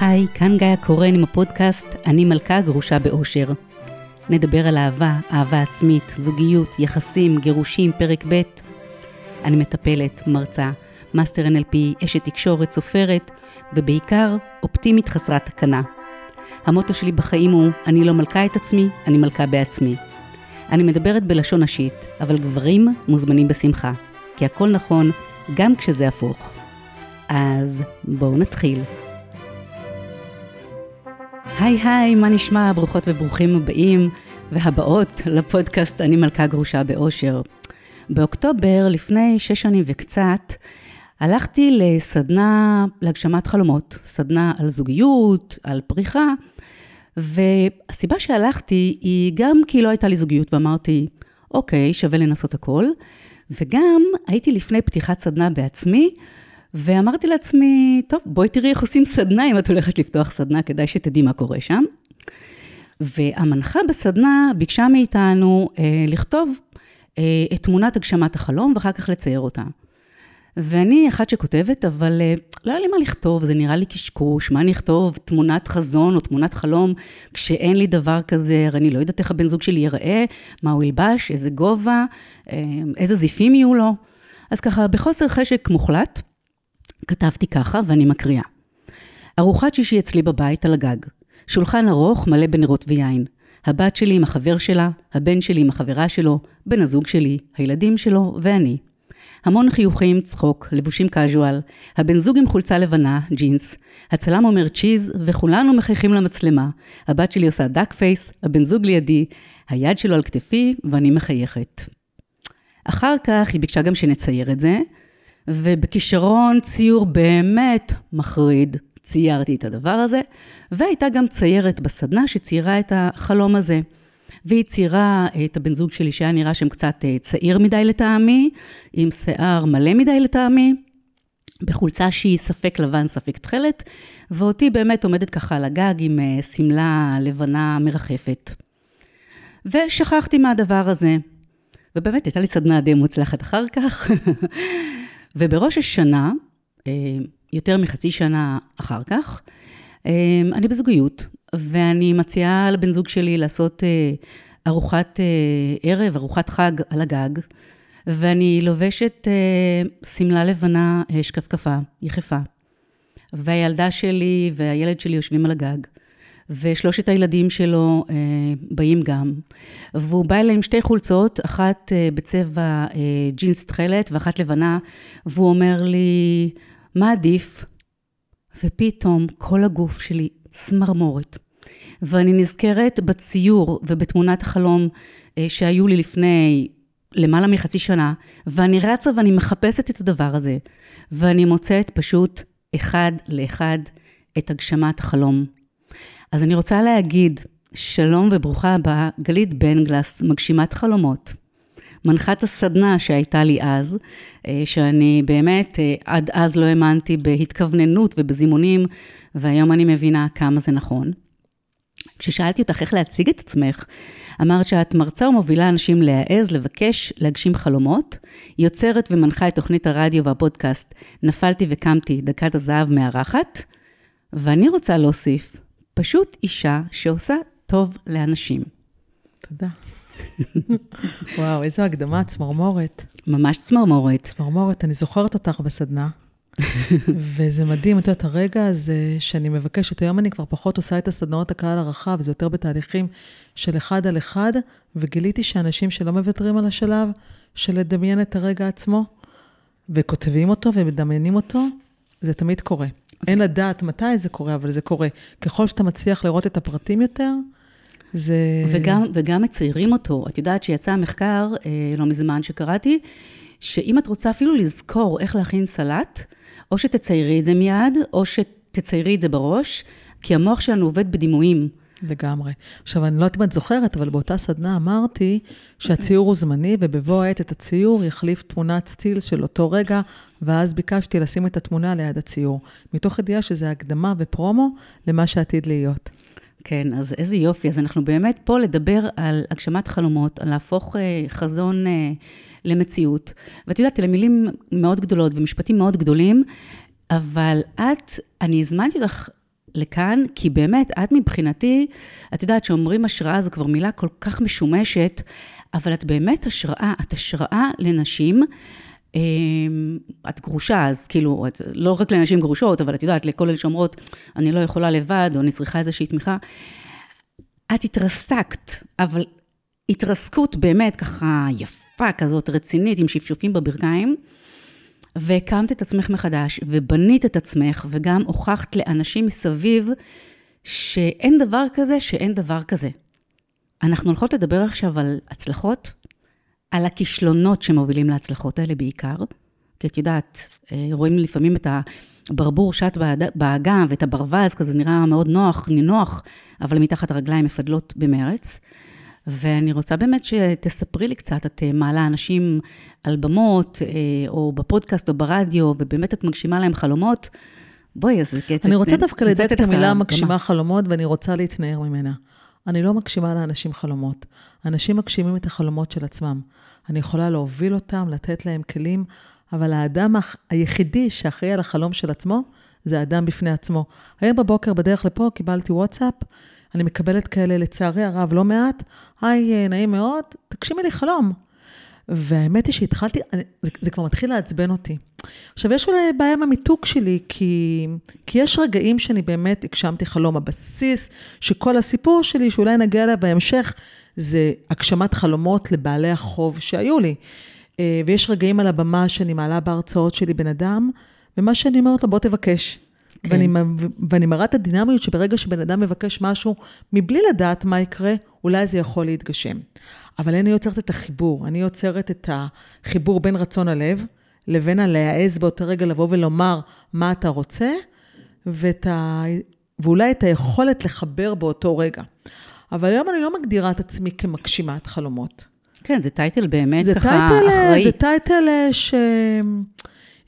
היי, כאן גיא קורן עם הפודקאסט "אני מלכה גרושה באושר". נדבר על אהבה, אהבה עצמית, זוגיות, יחסים, גירושים, פרק ב'. אני מטפלת, מרצה, מאסטר NLP, אשת תקשורת, סופרת, ובעיקר אופטימית חסרת תקנה. המוטו שלי בחיים הוא, אני לא מלכה את עצמי, אני מלכה בעצמי. אני מדברת בלשון נשית, אבל גברים מוזמנים בשמחה, כי הכל נכון גם כשזה הפוך. אז בואו נתחיל. היי היי, מה נשמע? ברוכות וברוכים הבאים והבאות לפודקאסט אני מלכה גרושה באושר. באוקטובר, לפני שש שנים וקצת, הלכתי לסדנה להגשמת חלומות, סדנה על זוגיות, על פריחה, והסיבה שהלכתי היא גם כי לא הייתה לי זוגיות ואמרתי, אוקיי, שווה לנסות הכל, וגם הייתי לפני פתיחת סדנה בעצמי, ואמרתי לעצמי, טוב, בואי תראי איך עושים סדנה, אם את הולכת לפתוח סדנה, כדאי שתדעי מה קורה שם. והמנחה בסדנה ביקשה מאיתנו אה, לכתוב אה, את תמונת הגשמת החלום, ואחר כך לצייר אותה. ואני אחת שכותבת, אבל אה, לא היה לי מה לכתוב, זה נראה לי קשקוש, מה אני אכתוב, תמונת חזון או תמונת חלום, כשאין לי דבר כזה, הרי אני לא יודעת איך הבן זוג שלי ייראה, מה הוא ילבש, איזה גובה, אה, איזה זיפים יהיו לו. אז ככה, בחוסר חשק מוחלט, כתבתי ככה, ואני מקריאה. ארוחת שישי אצלי בבית על הגג. שולחן ארוך מלא בנרות ויין. הבת שלי עם החבר שלה, הבן שלי עם החברה שלו, בן הזוג שלי, הילדים שלו ואני. המון חיוכים, צחוק, לבושים קאז'ואל, הבן זוג עם חולצה לבנה, ג'ינס, הצלם אומר צ'יז, וכולנו מחייכים למצלמה. הבת שלי עושה דאק פייס, הבן זוג לידי, היד שלו על כתפי, ואני מחייכת. אחר כך היא ביקשה גם שנצייר את זה, ובכישרון ציור באמת מחריד, ציירתי את הדבר הזה, והייתה גם ציירת בסדנה שציירה את החלום הזה. והיא ציירה את הבן זוג שלי שהיה נראה שם קצת אה, צעיר מדי לטעמי, עם שיער מלא מדי לטעמי, בחולצה שהיא ספק לבן, ספק תכלת, ואותי באמת עומדת ככה על הגג עם אה, שמלה לבנה מרחפת. ושכחתי מהדבר הזה. ובאמת, הייתה לי סדנה די מוצלחת אחר כך. ובראש השנה, אה, יותר מחצי שנה אחר כך, אה, אני בזוגיות, ואני מציעה לבן זוג שלי לעשות אה, ארוחת ערב, ארוחת חג על הגג, ואני לובשת שמלה לבנה שקפקפה, יחפה. והילדה שלי והילד שלי יושבים על הגג. ושלושת הילדים שלו אה, באים גם. והוא בא אליי עם שתי חולצות, אחת אה, בצבע אה, ג'ינס תכלת ואחת לבנה, והוא אומר לי, מה עדיף? ופתאום כל הגוף שלי צמרמורת. ואני נזכרת בציור ובתמונת החלום אה, שהיו לי לפני למעלה מחצי שנה, ואני רצה ואני מחפשת את הדבר הזה, ואני מוצאת פשוט אחד לאחד את הגשמת החלום. אז אני רוצה להגיד, שלום וברוכה הבאה, גלית בנגלס, מגשימת חלומות. מנחת הסדנה שהייתה לי אז, אה, שאני באמת אה, עד אז לא האמנתי בהתכווננות ובזימונים, והיום אני מבינה כמה זה נכון. כששאלתי אותך איך להציג את עצמך, אמרת שאת מרצה ומובילה אנשים להעז, לבקש, להגשים חלומות, יוצרת ומנחה את תוכנית הרדיו והפודקאסט "נפלתי וקמתי, דקת הזהב מארחת", ואני רוצה להוסיף, פשוט אישה שעושה טוב לאנשים. תודה. וואו, איזו הקדמה, צמרמורת. ממש צמרמורת. צמרמורת, אני זוכרת אותך בסדנה, וזה מדהים, את יודעת, הרגע הזה שאני מבקשת, היום אני כבר פחות עושה את הסדנאות הקהל הרחב, זה יותר בתהליכים של אחד על אחד, וגיליתי שאנשים שלא מוותרים על השלב של לדמיין את הרגע עצמו, וכותבים אותו ומדמיינים אותו, זה תמיד קורה. אין לדעת מתי זה קורה, אבל זה קורה. ככל שאתה מצליח לראות את הפרטים יותר, זה... וגם, וגם מציירים אותו. את יודעת שיצא מחקר, אה, לא מזמן שקראתי, שאם את רוצה אפילו לזכור איך להכין סלט, או שתציירי את זה מיד, או שתציירי את זה בראש, כי המוח שלנו עובד בדימויים. לגמרי. עכשיו, אני לא יודעת אם את זוכרת, אבל באותה סדנה אמרתי שהציור הוא זמני, ובבוא העת את הציור יחליף תמונת סטילס של אותו רגע, ואז ביקשתי לשים את התמונה ליד הציור, מתוך ידיעה שזה הקדמה ופרומו למה שעתיד להיות. כן, אז איזה יופי. אז אנחנו באמת פה לדבר על הגשמת חלומות, על להפוך אה, חזון אה, למציאות. ואת יודעת, אלה מילים מאוד גדולות ומשפטים מאוד גדולים, אבל את, אני הזמנתי אותך לכאן, כי באמת, את מבחינתי, את יודעת, שאומרים השראה זו כבר מילה כל כך משומשת, אבל את באמת השראה, את השראה לנשים. אמ, את גרושה, אז כאילו, את, לא רק לנשים גרושות, אבל את יודעת, לכל אלה שאומרות, אני לא יכולה לבד, או אני צריכה איזושהי תמיכה. את התרסקת, אבל התרסקות באמת ככה יפה כזאת, רצינית, עם שפשופים בברכיים, והקמת את עצמך מחדש, ובנית את עצמך, וגם הוכחת לאנשים מסביב שאין דבר כזה שאין דבר כזה. אנחנו הולכות לדבר עכשיו על הצלחות, על הכישלונות שמובילים להצלחות האלה בעיקר. כי את יודעת, אה, רואים לפעמים את הברבור שט באגם ואת הברווז, כזה נראה מאוד נוח, נינוח, אבל מתחת הרגליים מפדלות במרץ. ואני רוצה באמת שתספרי לי קצת, את אה, מעלה אנשים על במות, אה, או בפודקאסט או ברדיו, ובאמת את מגשימה להם חלומות. בואי, אז... אני רוצה דווקא לדעת את המילה מגשימה חלומות, ואני רוצה להתנער ממנה. אני לא מגשימה לאנשים חלומות. אנשים מגשימים את החלומות של עצמם. אני יכולה להוביל אותם, לתת להם כלים, אבל האדם היחידי שאחראי על החלום של עצמו, זה האדם בפני עצמו. היום בבוקר בדרך לפה קיבלתי וואטסאפ, אני מקבלת כאלה, לצערי הרב, לא מעט. היי, אה, נעים מאוד, תגשימי לי חלום. והאמת היא שהתחלתי, אני, זה, זה כבר מתחיל לעצבן אותי. עכשיו, יש אולי בעיה עם המיתוג שלי, כי, כי יש רגעים שאני באמת הגשמתי חלום. הבסיס שכל הסיפור שלי, שאולי נגיע אליו בהמשך, זה הגשמת חלומות לבעלי החוב שהיו לי. אה, ויש רגעים על הבמה שאני מעלה בהרצאות שלי בן אדם, ומה שאני אומרת לו, בוא תבקש. כן. ואני, ואני מראה את הדינמיות שברגע שבן אדם מבקש משהו, מבלי לדעת מה יקרה, אולי זה יכול להתגשם. אבל אני יוצרת את החיבור, אני יוצרת את החיבור בין רצון הלב, לבין הלהעז באותו רגע לבוא ולומר מה אתה רוצה, ואת ה... ואולי את היכולת לחבר באותו רגע. אבל היום אני לא מגדירה את עצמי כמגשימת חלומות. כן, זה title באמת זה ככה title, אחראי. זה טייטל אה, ש...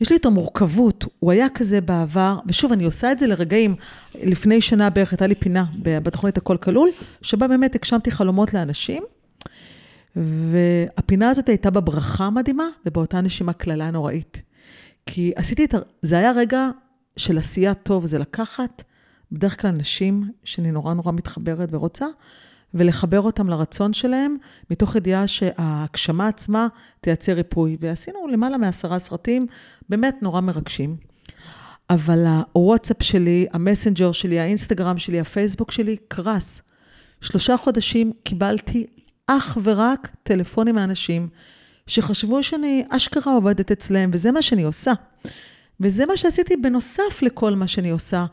יש לי את המורכבות, הוא היה כזה בעבר, ושוב, אני עושה את זה לרגעים. לפני שנה בערך הייתה לי פינה בתוכנית הכל כלול, שבה באמת הגשמתי חלומות לאנשים, והפינה הזאת הייתה בברכה מדהימה, ובאותה נשימה קללה נוראית. כי עשיתי את ה... זה היה רגע של עשייה טוב, זה לקחת בדרך כלל נשים שאני נורא נורא מתחברת ורוצה, ולחבר אותם לרצון שלהם, מתוך ידיעה שההגשמה עצמה תייצר ריפוי. ועשינו למעלה מעשרה סרטים, באמת נורא מרגשים. אבל הוואטסאפ שלי, המסנג'ר שלי, האינסטגרם שלי, הפייסבוק שלי, קרס. שלושה חודשים קיבלתי אך ורק טלפונים מאנשים שחשבו שאני אשכרה עובדת אצלם, וזה מה שאני עושה. וזה מה שעשיתי בנוסף לכל מה שאני עושה.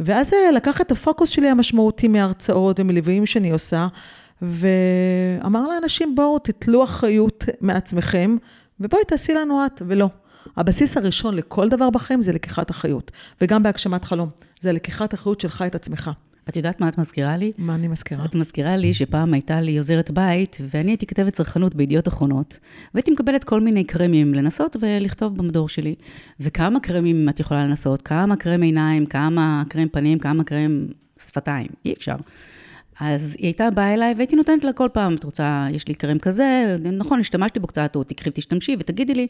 ואז לקח את הפוקוס שלי המשמעותי מההרצאות ומליוויים שאני עושה, ואמר לאנשים, בואו תתלו אחריות מעצמכם, ובואי תעשי לנו את, ולא. הבסיס הראשון לכל דבר בחיים זה לקיחת אחריות, וגם בהגשמת חלום. זה לקיחת אחריות שלך את עצמך. את יודעת מה את מזכירה לי? מה אני מזכירה? את מזכירה לי שפעם הייתה לי עוזרת בית, ואני הייתי כתבת צרכנות בידיעות אחרונות, והייתי מקבלת כל מיני קרמים לנסות ולכתוב במדור שלי. וכמה קרמים את יכולה לנסות? כמה קרם עיניים, כמה קרם פנים, כמה קרם שפתיים? אי אפשר. אז היא הייתה באה אליי והייתי נותנת לה כל פעם, את רוצה, יש לי קרם כזה, נכון, השתמשתי בו קצת, או תקחי ותשתמשי ותגידי לי.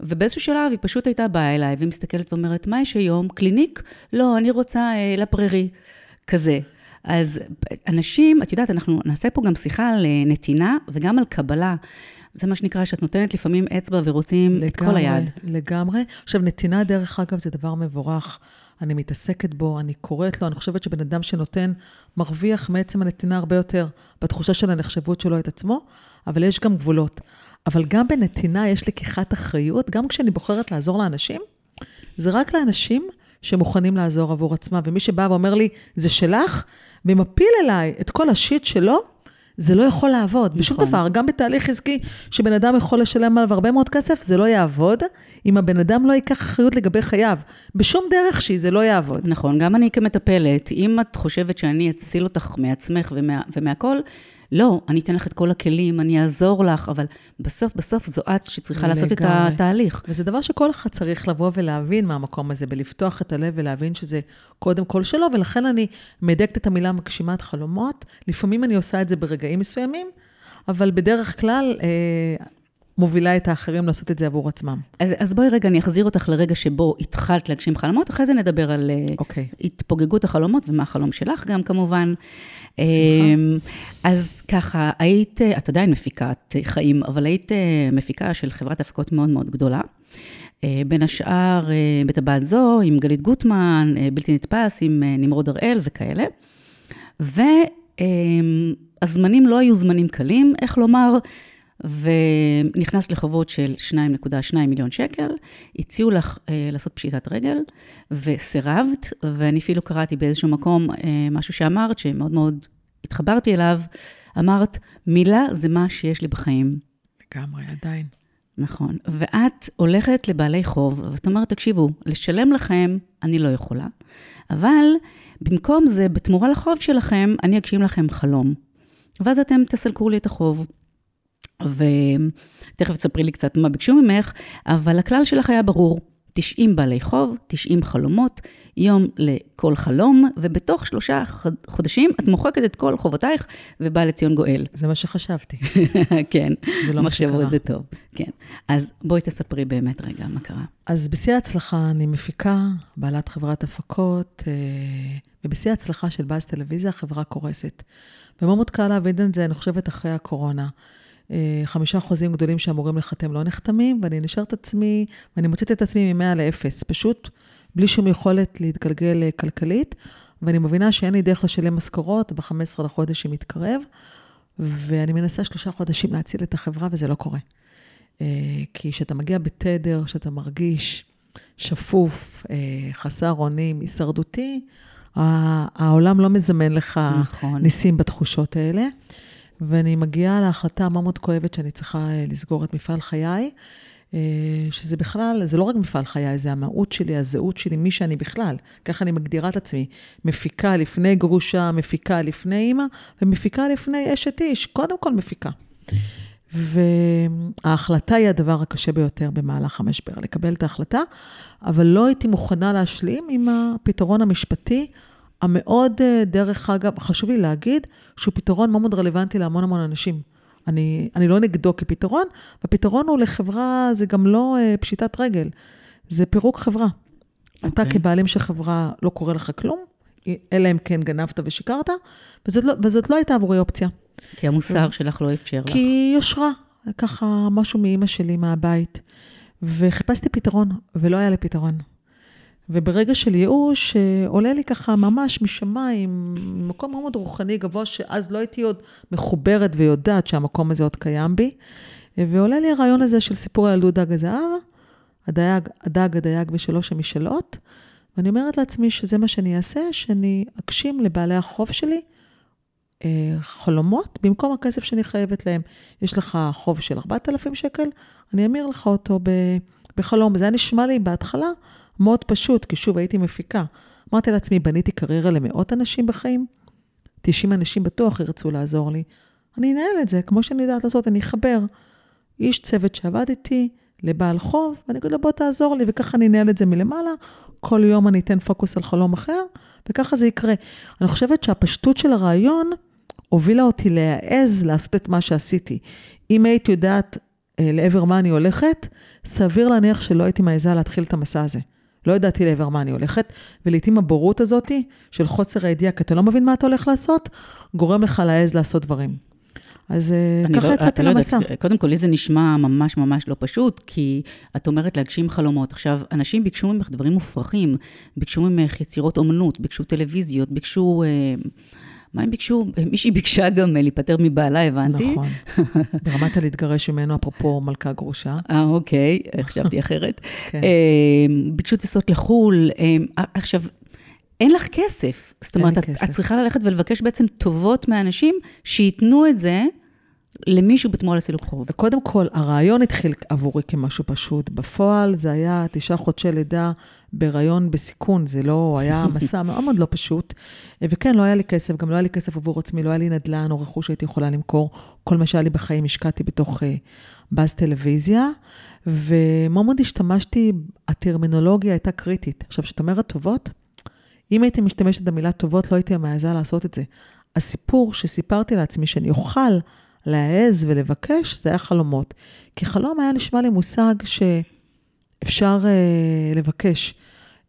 ובאיזשהו שלב היא פשוט הייתה באה אליי ומסתכלת ואומרת, מה יש היום? קליניק? לא, אני רוצה אה, לפררי. כזה. אז אנשים, את יודעת, אנחנו נעשה פה גם שיחה על אה, נתינה וגם על קבלה. זה מה שנקרא שאת נותנת לפעמים אצבע ורוצים לגמרי, את כל היד. לגמרי. עכשיו, נתינה, דרך אגב, זה דבר מבורך. אני מתעסקת בו, אני קוראת לו, אני חושבת שבן אדם שנותן מרוויח מעצם הנתינה הרבה יותר, בתחושה של הנחשבות שלו את עצמו, אבל יש גם גבולות. אבל גם בנתינה יש לקיחת אחריות, גם כשאני בוחרת לעזור לאנשים, זה רק לאנשים שמוכנים לעזור עבור עצמם. ומי שבא ואומר לי, זה שלך, ומפיל אליי את כל השיט שלו, זה לא יכול לעבוד. נכון. בשום דבר, גם בתהליך עסקי, שבן אדם יכול לשלם עליו הרבה מאוד כסף, זה לא יעבוד, אם הבן אדם לא ייקח אחריות לגבי חייו. בשום דרך שהיא, זה לא יעבוד. נכון, גם אני כמטפלת, אם את חושבת שאני אציל אותך מעצמך ומה, ומהכל, לא, אני אתן לך את כל הכלים, אני אעזור לך, אבל בסוף, בסוף זו את שצריכה לעשות את לגמרי. התהליך. וזה דבר שכל אחד צריך לבוא ולהבין מהמקום הזה, ולפתוח את הלב ולהבין שזה קודם כל שלו, ולכן אני מדייקת את המילה מגשימת חלומות. לפעמים אני עושה את זה ברגעים מסוימים, אבל בדרך כלל אה, מובילה את האחרים לעשות את זה עבור עצמם. אז, אז בואי רגע, אני אחזיר אותך לרגע שבו התחלת להגשים חלומות, אחרי זה נדבר על אה, אוקיי. התפוגגות החלומות ומה החלום שלך גם כמובן. בשמחה. אמ, אז ככה, היית, את עדיין מפיקת חיים, אבל היית אה, מפיקה של חברת הפקות מאוד מאוד גדולה. אה, בין השאר, אה, בטבעת זו, עם גלית גוטמן, בלתי נתפס, עם נמרוד הראל וכאלה. והזמנים לא היו זמנים קלים, איך לומר, ונכנס לחובות של 2.2 מיליון שקל, הציעו לך אה, לעשות פשיטת רגל, וסירבת, ואני אפילו קראתי באיזשהו מקום אה, משהו שאמרת, שמאוד מאוד התחברתי אליו, אמרת, מילה זה מה שיש לי בחיים. לגמרי, עדיין. נכון. ואת הולכת לבעלי חוב, ואת אומרת, תקשיבו, לשלם לכם אני לא יכולה, אבל במקום זה, בתמורה לחוב שלכם, אני אגשים לכם חלום. ואז אתם תסלקו לי את החוב. ותכף תספרי לי קצת מה ביקשו ממך, אבל הכלל שלך היה ברור, 90 בעלי חוב, 90 חלומות, יום לכל חלום, ובתוך שלושה חודשים את מוחקת את כל חובותייך ובאה לציון גואל. זה מה שחשבתי. כן, זה לא מה מחשבו שקרה. את זה טוב. כן. אז בואי תספרי באמת רגע מה קרה. אז בשיא ההצלחה אני מפיקה, בעלת חברת הפקות, אה, ובשיא ההצלחה של באז טלוויזיה, החברה קורסת. ומאוד מאוד קל להבין את זה, אני חושבת, אחרי הקורונה. אה, חמישה חוזים גדולים שאמורים לחתם לא נחתמים, ואני נשארת עצמי, ואני מוצאת את עצמי מ-100 ל-0, פשוט בלי שום יכולת להתגלגל אה, כלכלית, ואני מבינה שאין לי דרך לשלם משכורות, ב-15 לחודש היא מתקרב, ואני מנסה שלושה חודשים להציל את החברה, וזה לא קורה. אה, כי כשאתה מגיע בתדר, כשאתה מרגיש שפוף, חסר אונים, הישרדותי, העולם לא מזמן לך נכון. ניסים בתחושות האלה. ואני מגיעה להחלטה מאוד מאוד כואבת שאני צריכה אה, לסגור את מפעל חיי, אה, שזה בכלל, זה לא רק מפעל חיי, זה המהות שלי, הזהות שלי, מי שאני בכלל. ככה אני מגדירה את עצמי. מפיקה לפני גרושה, מפיקה לפני אימא, ומפיקה לפני אשת איש. קודם כל מפיקה. וההחלטה היא הדבר הקשה ביותר במהלך המשבר, לקבל את ההחלטה, אבל לא הייתי מוכנה להשלים עם הפתרון המשפטי המאוד, אה, דרך אגב, חשוב לי להגיד, שהוא פתרון מאוד מאוד רלוונטי להמון המון אנשים. אני, אני לא נגדו כפתרון, והפתרון הוא לחברה, זה גם לא אה, פשיטת רגל, זה פירוק חברה. Okay. אתה אוקיי. כבעלים של חברה, לא קורה לך כלום, אלא אם כן גנבת ושיקרת, וזאת לא, וזאת לא הייתה עבורי אופציה. כי המוסר שלך לא אפשר לך. כי יושרה, ככה משהו מאימא שלי מהבית. וחיפשתי פתרון, ולא היה לי פתרון. וברגע של ייאוש, אה, עולה לי ככה ממש משמיים, ממקום מאוד רוחני גבוה, שאז לא הייתי עוד מחוברת ויודעת שהמקום הזה עוד קיים בי. ועולה לי הרעיון הזה של סיפור הילדות דג הזהב, הדייג, הדג, הדייג ושלוש המשאלות, ואני אומרת לעצמי שזה מה שאני אעשה, שאני אגשים לבעלי החוב שלי אה, חלומות במקום הכסף שאני חייבת להם. יש לך חוב של 4,000 שקל, אני אמיר לך אותו ב- בחלום. זה היה נשמע לי בהתחלה מאוד פשוט, כי שוב, הייתי מפיקה. אמרתי לעצמי, בניתי קריירה למאות אנשים בחיים, 90 אנשים בטוח ירצו לעזור לי. אני אנהל את זה, כמו שאני יודעת לעשות, אני אחבר איש צוות שעבד איתי לבעל חוב, ואני אגיד לו, בוא תעזור לי, וככה אני אנהל את זה מלמעלה. כל יום אני אתן פוקוס על חלום אחר, וככה זה יקרה. אני חושבת שהפשטות של הרעיון הובילה אותי להעז לעשות את מה שעשיתי. אם הייתי יודעת אה, לעבר מה אני הולכת, סביר להניח שלא הייתי מעיזה להתחיל את המסע הזה. לא ידעתי לעבר מה אני הולכת, ולעיתים הבורות הזאת של חוסר הידיעה, כי אתה לא מבין מה אתה הולך לעשות, גורם לך להעז לעשות דברים. אז אה, ככה לא- יצאתי לא למסע. יודעת, קודם כל, לי זה נשמע ממש ממש לא פשוט, כי את אומרת להגשים חלומות. עכשיו, אנשים ביקשו ממך דברים מופרכים, ביקשו ממך יצירות אומנות, ביקשו טלוויזיות, ביקשו... אה, מה הם ביקשו? מישהי ביקשה גם אה, להיפטר מבעלה, הבנתי. נכון. ברמת הלהתגרש ממנו, אפרופו מלכה גרושה. אה, אוקיי, חשבתי אחרת. כן. אה, ביקשו טיסות לחו"ל. אה, עכשיו, אין לך כסף. זאת אומרת, את, כסף. את צריכה ללכת ולבקש בעצם טובות מאנשים שייתנו את זה למישהו בתמורה לסילוק חוב. וקודם כל, הרעיון התחיל עבורי כמשהו פשוט. בפועל זה היה תשעה חודשי לידה בהיריון בסיכון, זה לא היה מסע מאוד מאוד לא פשוט. וכן, לא היה לי כסף, גם לא היה לי כסף עבור עצמי, לא היה לי נדל"ן או רכוש שהייתי יכולה למכור. כל מה שהיה לי בחיים השקעתי בתוך uh, באז טלוויזיה, ומאוד מאוד השתמשתי, הטרמינולוגיה הייתה קריטית. עכשיו, כשאת אומרת טובות, אם הייתי משתמשת במילה טובות, לא הייתי מעזה לעשות את זה. הסיפור שסיפרתי לעצמי שאני אוכל להעז ולבקש, זה היה חלומות. כי חלום היה נשמע לי מושג שאפשר uh, לבקש.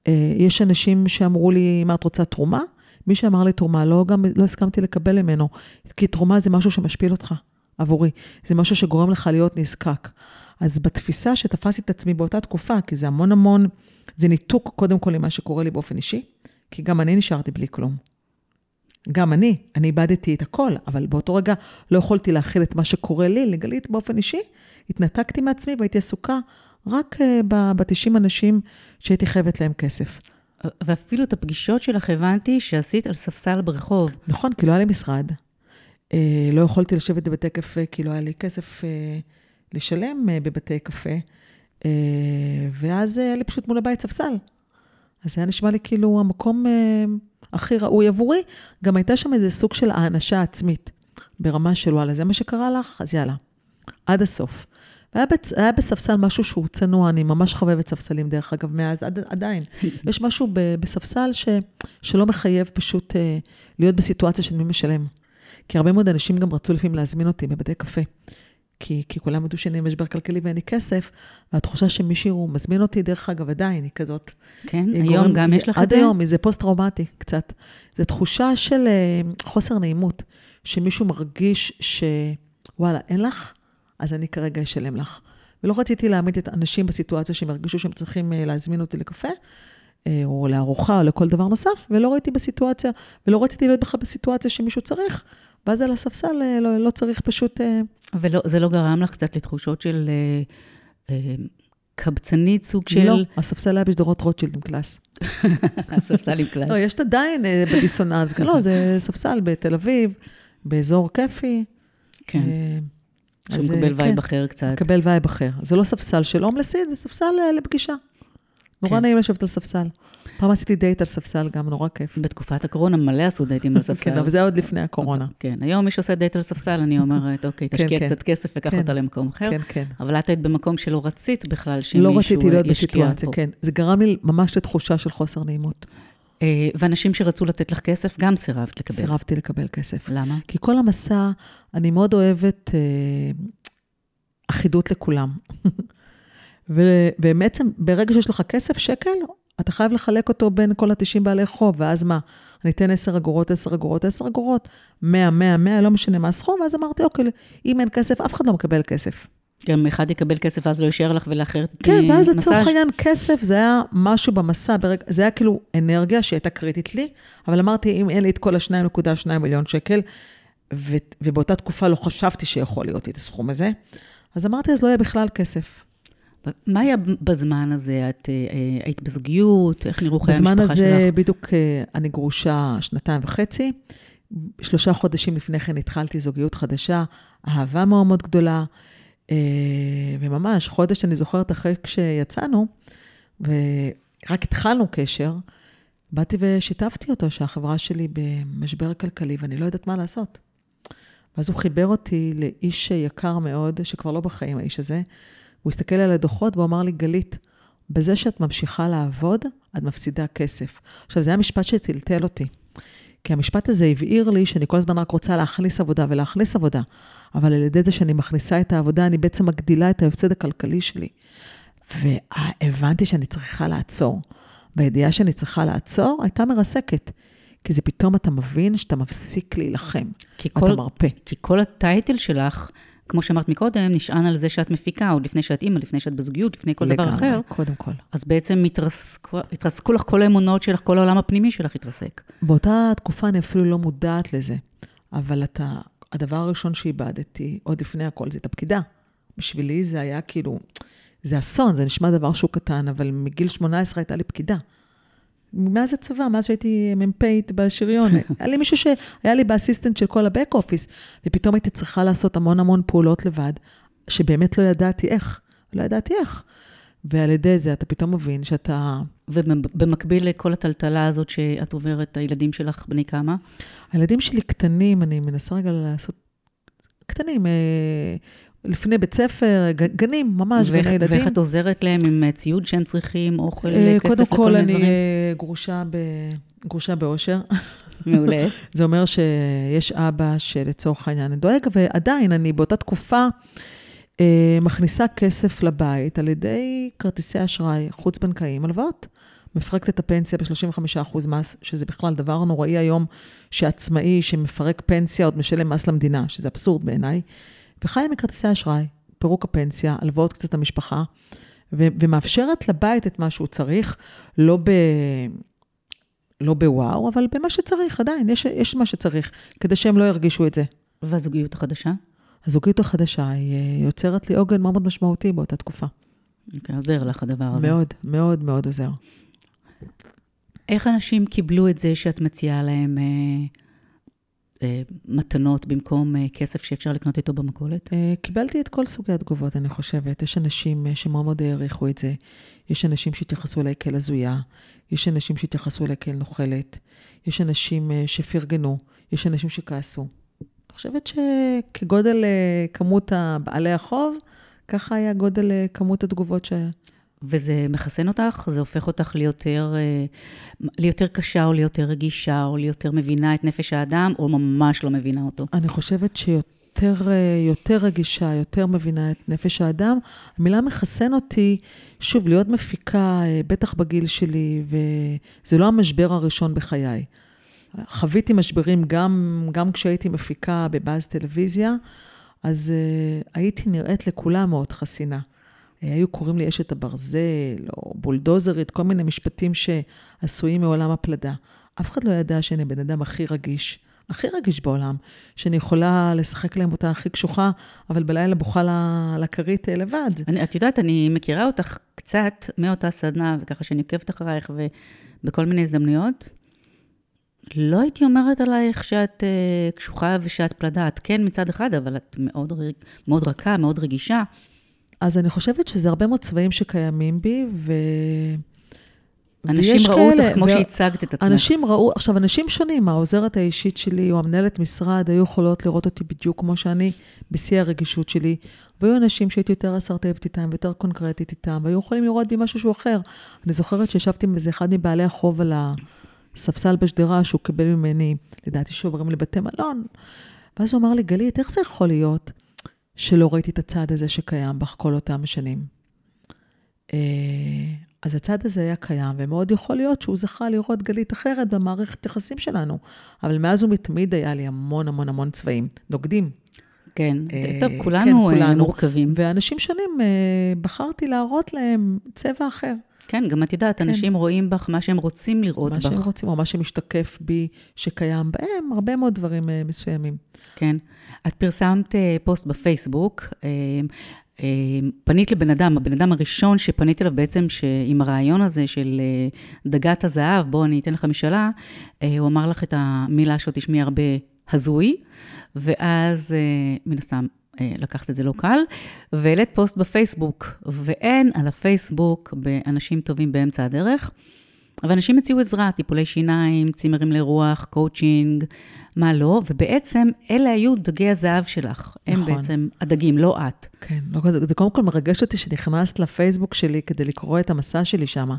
Uh, יש אנשים שאמרו לי, מה את רוצה תרומה? מי שאמר לי תרומה, לא, גם, לא הסכמתי לקבל ממנו, כי תרומה זה משהו שמשפיל אותך, עבורי. זה משהו שגורם לך להיות נזקק. אז בתפיסה שתפסתי את עצמי באותה תקופה, כי זה המון המון, זה ניתוק קודם כל למה שקורה לי באופן אישי, כי גם אני נשארתי בלי כלום. גם אני, אני איבדתי את הכל, אבל באותו רגע לא יכולתי להכיל את מה שקורה לי, לגלית באופן אישי. התנתקתי מעצמי והייתי עסוקה רק uh, ב-90 אנשים שהייתי חייבת להם כסף. ואפילו את הפגישות שלך הבנתי שעשית על ספסל ברחוב. נכון, כי לא היה לי משרד. Uh, לא יכולתי לשבת בבתי קפה, כי לא היה לי כסף uh, לשלם uh, בבתי קפה. Uh, ואז היה לי פשוט מול הבית ספסל. אז זה היה נשמע לי כאילו המקום... Uh, הכי ראוי עבורי, גם הייתה שם איזה סוג של האנשה עצמית, ברמה של וואלה, זה מה שקרה לך? אז יאללה, עד הסוף. והיה בצ... היה בספסל משהו שהוא צנוע, אני ממש חובבת ספסלים, דרך אגב, מאז עד, עדיין. יש משהו ב, בספסל ש, שלא מחייב פשוט uh, להיות בסיטואציה של מי משלם. כי הרבה מאוד אנשים גם רצו לפעמים להזמין אותי בבתי קפה. כי, כי כולם ידעו שאני במשבר כלכלי ואין לי כסף, והתחושה שמישהו מזמין אותי, דרך אגב, עדיין היא כזאת. כן, היא היום גורם, גם יש לך את זה? עד היום, זה פוסט-טראומטי קצת. זו תחושה של uh, חוסר נעימות, שמישהו מרגיש שוואלה, אין לך, אז אני כרגע אשלם לך. ולא רציתי להעמיד את האנשים בסיטואציה שהם הרגישו שהם צריכים uh, להזמין אותי לקפה, uh, או לארוחה, או לכל דבר נוסף, ולא ראיתי בסיטואציה, ולא רציתי להיות בכלל בסיטואציה שמישהו צריך, ואז על הספסל uh, לא, לא צריך פשוט... וזה לא גרם לך קצת לתחושות של אה, אה, קבצנית, סוג של... לא, הספסל היה בשדרות רוטשילד עם קלאס. הספסל עם קלאס. לא, יש עדיין אה, דיסוננס. לא, זה ספסל בתל אביב, באזור כיפי. כן. שהוא מקבל vibe אחר קצת. מקבל vibe אחר. זה לא ספסל של הומלסית, זה ספסל לפגישה. נורא נעים לשבת על ספסל. פעם עשיתי דייט על ספסל, גם נורא כיף. בתקופת הקורונה מלא עשו דייטים על ספסל. כן, אבל זה עוד לפני הקורונה. כן, היום מי שעושה דייט על ספסל, אני אומרת, אוקיי, כן, תשקיע כן. קצת כסף וקח אותה למקום אחר. כן, כן. אבל את היית במקום שלא רצית בכלל שמישהו ישקיע פה. לא רציתי להיות בסיטואציה, כן. זה גרם לי ממש לתחושה של חוסר נעימות. אה, ואנשים שרצו לתת לך כסף, גם סירבת לקבל. סירבתי לקבל כסף. למה? כי כל המסע, אני מאוד אוהבת אה, אחידות לכולם. ובעצם, ברגע שיש לך כסף, שקל, אתה חייב לחלק אותו בין כל ה-90 בעלי חוב, ואז מה? אני אתן 10 אגורות, 10 אגורות, 10 אגורות, 100, 100, 100, לא משנה מה הסכום, ואז אמרתי, אוקיי, אם אין כסף, אף אחד לא מקבל כסף. גם אחד יקבל כסף, ואז לא יישאר לך ולאחר כן, ואז לצורך העניין, כסף זה היה משהו במסע, ברג... זה היה כאילו אנרגיה שהייתה קריטית לי, אבל אמרתי, אם אין לי את כל ה-2.2 מיליון שקל, ו... ובאותה תקופה לא חשבתי שיכול להיות לי את הסכום הזה, אז אמרתי, אז לא יהיה בכלל כסף. מה היה בזמן הזה? את אה, היית בזוגיות? איך נראו חיי המשפחה שלך? בזמן הזה בדיוק אה, אני גרושה שנתיים וחצי. שלושה חודשים לפני כן התחלתי זוגיות חדשה, אהבה מאוד מאוד גדולה, אה, וממש חודש אני זוכרת אחרי כשיצאנו, ורק התחלנו קשר, באתי ושיתפתי אותו שהחברה שלי במשבר כלכלי ואני לא יודעת מה לעשות. ואז הוא חיבר אותי לאיש יקר מאוד, שכבר לא בחיים האיש הזה, הוא הסתכל על הדוחות והוא אמר לי, גלית, בזה שאת ממשיכה לעבוד, את מפסידה כסף. עכשיו, זה היה משפט שטלטל אותי. כי המשפט הזה הבהיר לי שאני כל הזמן רק רוצה להכניס עבודה ולהכניס עבודה, אבל על ידי זה שאני מכניסה את העבודה, אני בעצם מגדילה את ההפסד הכלכלי שלי. והבנתי שאני צריכה לעצור. והידיעה שאני צריכה לעצור הייתה מרסקת. כי זה פתאום אתה מבין שאתה מפסיק להילחם. כי כל, אתה מרפא. כי כל הטייטל שלך כמו שאמרת מקודם, נשען על זה שאת מפיקה, עוד לפני שאת אימא, לפני שאת בזוגיות, לפני כל לגמרי, דבר אחר. קודם כל. אז בעצם התרסקו, התרסקו לך כל האמונות שלך, כל העולם הפנימי שלך התרסק. באותה תקופה אני אפילו לא מודעת לזה, אבל אתה, הדבר הראשון שאיבדתי, עוד לפני הכל, זה את הפקידה. בשבילי זה היה כאילו, זה אסון, זה נשמע דבר שהוא קטן, אבל מגיל 18 הייתה לי פקידה. מאז הצבא, מאז שהייתי מ"פית בשריון. היה לי מישהו שהיה לי באסיסטנט של כל הבק אופיס, ופתאום הייתי צריכה לעשות המון המון פעולות לבד, שבאמת לא ידעתי איך. לא ידעתי איך. ועל ידי זה אתה פתאום מבין שאתה... ובמקביל לכל הטלטלה הזאת שאת עוברת, הילדים שלך בני כמה? הילדים שלי קטנים, אני מנסה רגע לעשות... קטנים, אה, לפני בית ספר, גנים, ממש, גני ילדים. ואיך את עוזרת להם עם אה, ציוד שהם צריכים, אוכל, אה, כסף, לכל מיני דברים? קודם כל, אני גרושה, ב... גרושה באושר. מעולה. זה אומר שיש אבא שלצורך העניין דואג, ועדיין, אני באותה תקופה... אה, מכניסה כסף לבית על ידי כרטיסי אשראי חוץ-בנקאיים, הלוואות. מפרקת את הפנסיה ב-35% מס, שזה בכלל דבר נוראי היום, שעצמאי שמפרק פנסיה עוד משלם מס למדינה, שזה אבסורד בעיניי, וחיה מכרטיסי אשראי, פירוק הפנסיה, הלוואות קצת למשפחה, ו- ומאפשרת לבית את מה שהוא צריך, לא ב... לא בוואו, אבל במה שצריך, עדיין, יש, יש מה שצריך, כדי שהם לא ירגישו את זה. והזוגיות החדשה? הזוגיות החדשה היא אה, יוצרת לי עוגן מאוד מאוד משמעותי באותה תקופה. אוקיי, עוזר לך הדבר הזה. מאוד, מאוד מאוד עוזר. איך אנשים קיבלו את זה שאת מציעה להם אה, אה, מתנות במקום אה, כסף שאפשר לקנות איתו במכולת? אה, קיבלתי את כל סוגי התגובות, אני חושבת. יש אנשים אה, שמאוד מאוד העריכו את זה. יש אנשים שהתייחסו אליי כאל הזויה. יש אנשים שהתייחסו אליי כאל נוכלת. יש אנשים אה, שפרגנו. יש אנשים שכעסו. חושבת שכגודל אה, כמות בעלי החוב, ככה היה גודל אה, כמות התגובות ש... וזה מחסן אותך? זה הופך אותך ליותר, אה, ליותר קשה, או ליותר רגישה, או ליותר מבינה את נפש האדם, או ממש לא מבינה אותו? אני חושבת שיותר יותר רגישה, יותר מבינה את נפש האדם. המילה מחסן אותי, שוב, להיות מפיקה, בטח בגיל שלי, וזה לא המשבר הראשון בחיי. חוויתי משברים גם, גם כשהייתי מפיקה בבאז טלוויזיה, אז הייתי נראית לכולם מאוד חסינה. היו קוראים לי אשת הברזל, או בולדוזרית, כל מיני משפטים שעשויים מעולם הפלדה. אף אחד לא ידע שאני הבן אדם הכי רגיש, הכי רגיש בעולם, שאני יכולה לשחק להם אותה הכי קשוחה, אבל בלילה בוכה לכרית אה, לבד. אני, את יודעת, אני מכירה אותך קצת מאותה סדנה, וככה שאני עוקבת אחרייך, ובכל מיני הזדמנויות. לא הייתי אומרת עלייך שאת uh, קשוחה ושאת פלדה. את כן מצד אחד, אבל את מאוד, מאוד רכה, מאוד רגישה. אז אני חושבת שזה הרבה מאוד צבעים שקיימים בי, ו... אנשים ראו כאלה, אותך כמו ו... שהצגת את עצמך. אנשים ראו, עכשיו, אנשים שונים, העוזרת האישית שלי או המנהלת משרד היו יכולות לראות אותי בדיוק כמו שאני, בשיא הרגישות שלי. והיו אנשים שהייתי יותר אסרטיבית איתם ויותר קונקרטית איתם, והיו יכולים לראות בי משהו שהוא אחר. אני זוכרת שישבתי עם איזה אחד מבעלי החוב על ה... ספסל בשדרה שהוא קיבל ממני, לדעתי שעוברים לבתי מלון. ואז הוא אמר לי, גלית, איך זה יכול להיות שלא ראיתי את הצד הזה שקיים בך כל אותם השנים? אה, אז הצד הזה היה קיים, ומאוד יכול להיות שהוא זכה לראות גלית אחרת במערכת יחסים שלנו. אבל מאז ומתמיד היה לי המון המון המון צבעים, נוגדים. כן, אה, טוב, כולנו, כן, כולנו מורכבים. ואנשים שונים, בחרתי להראות להם צבע אחר. כן, גם את יודעת, כן. אנשים רואים בך מה שהם רוצים לראות מה בך. מה שהם רוצים, או מה שמשתקף בי, שקיים בהם, הרבה מאוד דברים uh, מסוימים. כן. את פרסמת uh, פוסט בפייסבוק, uh, uh, פנית לבן אדם, הבן אדם הראשון שפנית אליו בעצם, עם הרעיון הזה של uh, דגת הזהב, בוא, אני אתן לך משאלה, uh, הוא אמר לך את המילה שעוד תשמעי הרבה, הזוי, ואז uh, מן הסתם לקחת את זה לא קל, והעלית פוסט בפייסבוק, ואין על הפייסבוק באנשים טובים באמצע הדרך. ואנשים הציעו עזרה, טיפולי שיניים, צימרים לרוח, קואוצ'ינג, מה לא, ובעצם אלה היו דגי הזהב שלך. הם נכון. בעצם הדגים, לא את. כן, לא, זה, זה קודם כל מרגש אותי שנכנסת לפייסבוק שלי כדי לקרוא את המסע שלי שם,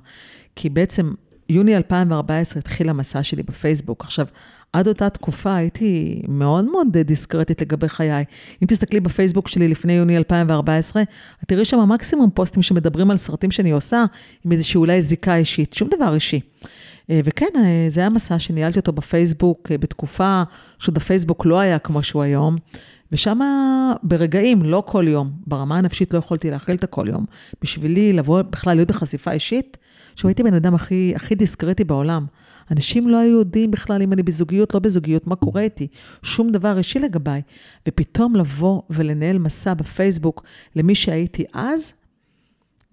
כי בעצם יוני 2014 התחיל המסע שלי בפייסבוק. עכשיו, עד אותה תקופה הייתי מאוד מאוד דיסקרטית לגבי חיי. אם תסתכלי בפייסבוק שלי לפני יוני 2014, את תראי שם מקסימום פוסטים שמדברים על סרטים שאני עושה, עם איזושהי אולי זיקה אישית, שום דבר אישי. אה, וכן, אה, זה היה מסע שניהלתי אותו בפייסבוק אה, בתקופה שעוד הפייסבוק לא היה כמו שהוא היום. ושם ברגעים, לא כל יום, ברמה הנפשית לא יכולתי להכיל את הכל יום. בשבילי לבוא בכלל להיות בחשיפה אישית, עכשיו הייתי בן אדם הכי, הכי דיסקרטי בעולם. אנשים לא היו יודעים בכלל אם אני בזוגיות, לא בזוגיות, מה קורה איתי. שום דבר אישי לגביי. ופתאום לבוא ולנהל מסע בפייסבוק למי שהייתי אז,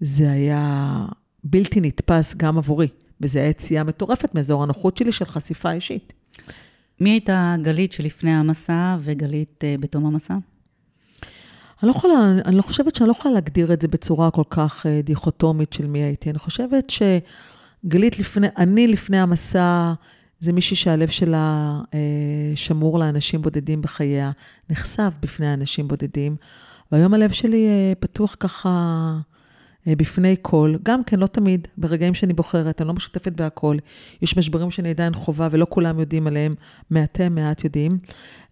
זה היה בלתי נתפס גם עבורי, וזו הייתה יציאה מטורפת מאזור הנוחות שלי של חשיפה אישית. מי הייתה גלית שלפני המסע וגלית אה, בתום המסע? אני לא יכולה, אני לא חושבת שאני לא יכולה להגדיר את זה בצורה כל כך אה, דיכוטומית של מי הייתי. אני חושבת שגלית לפני, אני לפני המסע, זה מישהי שהלב שלה אה, שמור לאנשים בודדים בחייה, נחשף בפני אנשים בודדים, והיום הלב שלי פתוח ככה בפני כל, גם כן, לא תמיד, ברגעים שאני בוחרת, אני לא משתפת בהכל. יש משברים שאני עדיין חווה ולא כולם יודעים עליהם, מעטי מעט יודעים,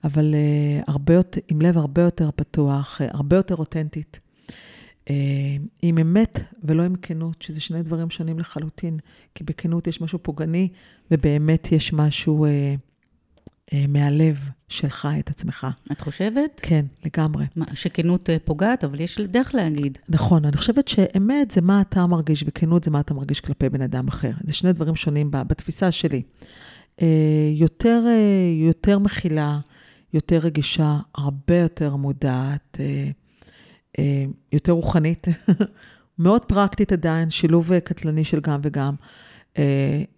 אבל uh, הרבה יותר, עם לב הרבה יותר פתוח, uh, הרבה יותר אותנטית. Uh, עם אמת ולא עם כנות, שזה שני דברים שונים לחלוטין, כי בכנות יש משהו פוגעני, ובאמת יש משהו... Uh, אה, מהלב שלך את עצמך. את חושבת? כן, לגמרי. מה, שכנות אה, פוגעת, אבל יש דרך להגיד. נכון, אני חושבת שאמת זה מה אתה מרגיש, וכנות זה מה אתה מרגיש כלפי בן אדם אחר. זה שני דברים שונים בתפיסה שלי. אה, יותר, יותר מכילה, יותר רגישה, הרבה יותר מודעת, יותר רוחנית, מאוד פרקטית עדיין, שילוב קטלני של גם וגם,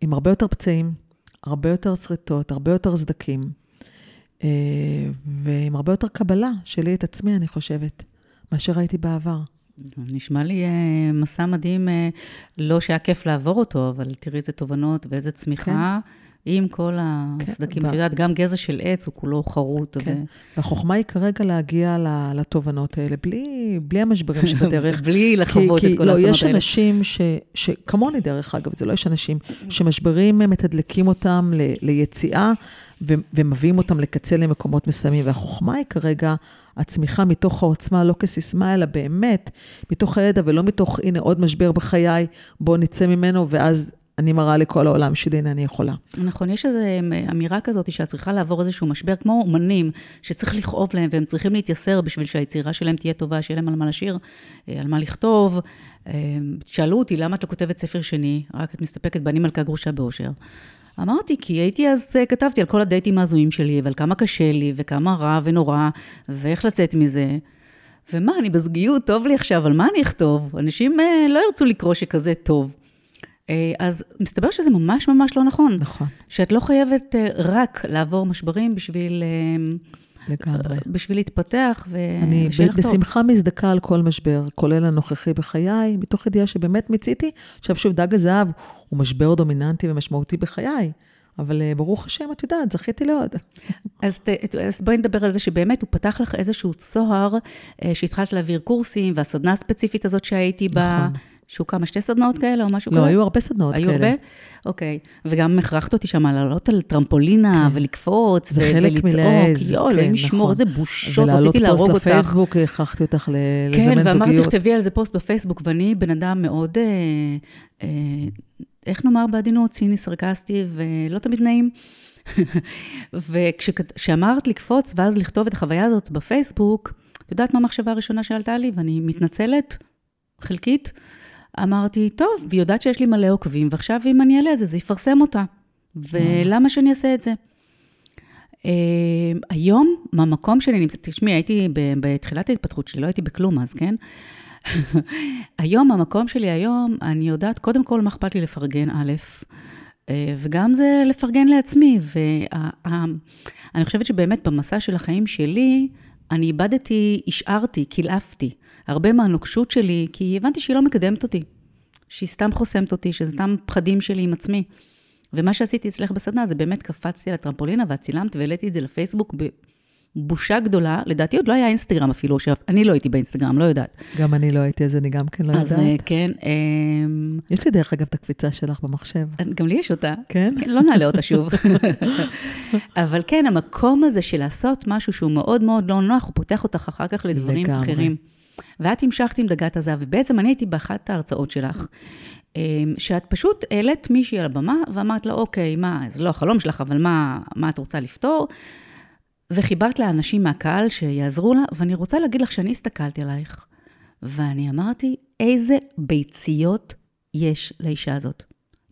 עם הרבה יותר פצעים. הרבה יותר שריטות, הרבה יותר סדקים, אה, ועם הרבה יותר קבלה שלי את עצמי, אני חושבת, מאשר הייתי בעבר. נשמע לי אה, מסע מדהים, אה, לא שהיה כיף לעבור אותו, אבל תראי איזה תובנות ואיזה צמיחה. כן. עם כל הסדקים. כן, את יודעת, גם גזע של עץ הוא כולו חרוט. כן, ו... והחוכמה היא כרגע להגיע לתובנות האלה, בלי, בלי המשברים שבדרך. בלי לחוות כי, את כל לא, האסונות האלה. יש אנשים ש, שכמוני דרך אגב, זה לא יש אנשים שמשברים מתדלקים אותם ל, ליציאה ו, ומביאים אותם לקצה למקומות מסוימים, והחוכמה היא כרגע הצמיחה מתוך העוצמה, לא כסיסמה, אלא באמת מתוך הידע ולא מתוך, הנה עוד משבר בחיי, בואו נצא ממנו, ואז אני מראה לכל העולם שלי, הנה אני יכולה. נכון, יש איזו אמירה כזאת שאת צריכה לעבור איזשהו משבר, כמו אומנים, שצריך לכאוב להם, והם צריכים להתייסר בשביל שהיצירה שלהם תהיה טובה, שיהיה להם על מה לשיר, אה, על מה לכתוב. אה, שאלו אותי, למה את לא כותבת ספר שני? רק את מסתפקת ב"אני מלכה גרושה באושר". אמרתי, כי הייתי אז, אה, כתבתי על כל הדייטים ההזויים שלי, ועל כמה קשה לי, וכמה רע ונורא, ואיך לצאת מזה. ומה, אני בזוגיות, טוב לי עכשיו, על מה אני אכתוב? אנשים לא ירצו לקרוא שכזה טוב. אה, אז מסתבר שזה ממש ממש לא נכון. נכון. שאת לא חייבת אה, רק לעבור משברים בשביל... אה, לגמרי. בשביל להתפתח ושיהיה לך טוב. אני בשמחה מזדקה על כל משבר, כולל הנוכחי בחיי, מתוך ידיעה שבאמת מיציתי. עכשיו שוב, דג הזהב הוא משבר דומיננטי ומשמעותי בחיי. אבל ברוך השם, את יודעת, זכיתי לעוד. אז, אז בואי נדבר על זה שבאמת הוא פתח לך איזשהו צוהר, שהתחלת להעביר קורסים, והסדנה הספציפית הזאת שהייתי בה. שהוא כמה, שתי סדנאות כאלה או משהו לא, כזה? לא, היו הרבה סדנאות היו כאלה. היו הרבה? אוקיי. וגם הכרחת אותי שם לעלות על טרמפולינה כן. ולקפוץ זה ו- חלק ולצעוק. מלעז, יואו, אלוהים כן, ישמור, נכון. איזה בושות, רציתי להרוג אותך. ולעלות פוסט לפייסבוק, הכרחתי אותך ל- כן, לזמן זוגיות. כן, ואמרתי, תכתבי על זה פוסט בפייסבוק, ואני בן אדם מאוד, אה, אה, איך נאמר בעדינות, ציני, סרקסטי, ולא תמיד נעים. וכשאמרת לקפוץ ואז לכתוב את החוויה הזאת בפייסבוק, את יודעת מה המחשבה הראשונה שעלתה לי? ואני מתנצלת, חלקית. אמרתי, טוב, והיא יודעת שיש לי מלא עוקבים, ועכשיו אם אני אעלה את זה, זה יפרסם אותה. ולמה שאני אעשה את זה? Uh, היום, מהמקום שאני נמצאת, תשמעי, הייתי בתחילת ההתפתחות שלי, לא הייתי בכלום אז, כן? היום, המקום שלי היום, אני יודעת, קודם כל, מה אכפת לי לפרגן, א', uh, וגם זה לפרגן לעצמי. ואני חושבת שבאמת במסע של החיים שלי, אני איבדתי, השארתי, קילפתי הרבה מהנוקשות שלי, כי הבנתי שהיא לא מקדמת אותי, שהיא סתם חוסמת אותי, שזה סתם פחדים שלי עם עצמי. ומה שעשיתי אצלך בסדנה, זה באמת קפצתי על הטרמפולינה ואת צילמת והעליתי את זה לפייסבוק בבושה גדולה. לדעתי עוד לא היה אינסטגרם אפילו, שאני לא הייתי באינסטגרם, לא יודעת. גם אני לא הייתי, אז אני גם כן לא יודעת. אז כן. אמ, יש לי דרך אגב את הקפיצה שלך במחשב. גם לי יש אותה. כן? כן, לא נעלה אותה שוב. אבל כן, המקום הזה של לעשות משהו שהוא מאוד מאוד לא נוח, הוא פותח אותך אחר כך לדברים לגמרי. אחרים. ואת המשכת עם דגת הזהב, ובעצם אני הייתי באחת ההרצאות שלך, אמ, שאת פשוט העלית מישהי על הבמה ואמרת לה, אוקיי, מה, זה לא החלום שלך, אבל מה, מה את רוצה לפתור? וחיברת לאנשים מהקהל שיעזרו לה, ואני רוצה להגיד לך שאני הסתכלתי עלייך, ואני אמרתי, איזה ביציות יש לאישה הזאת.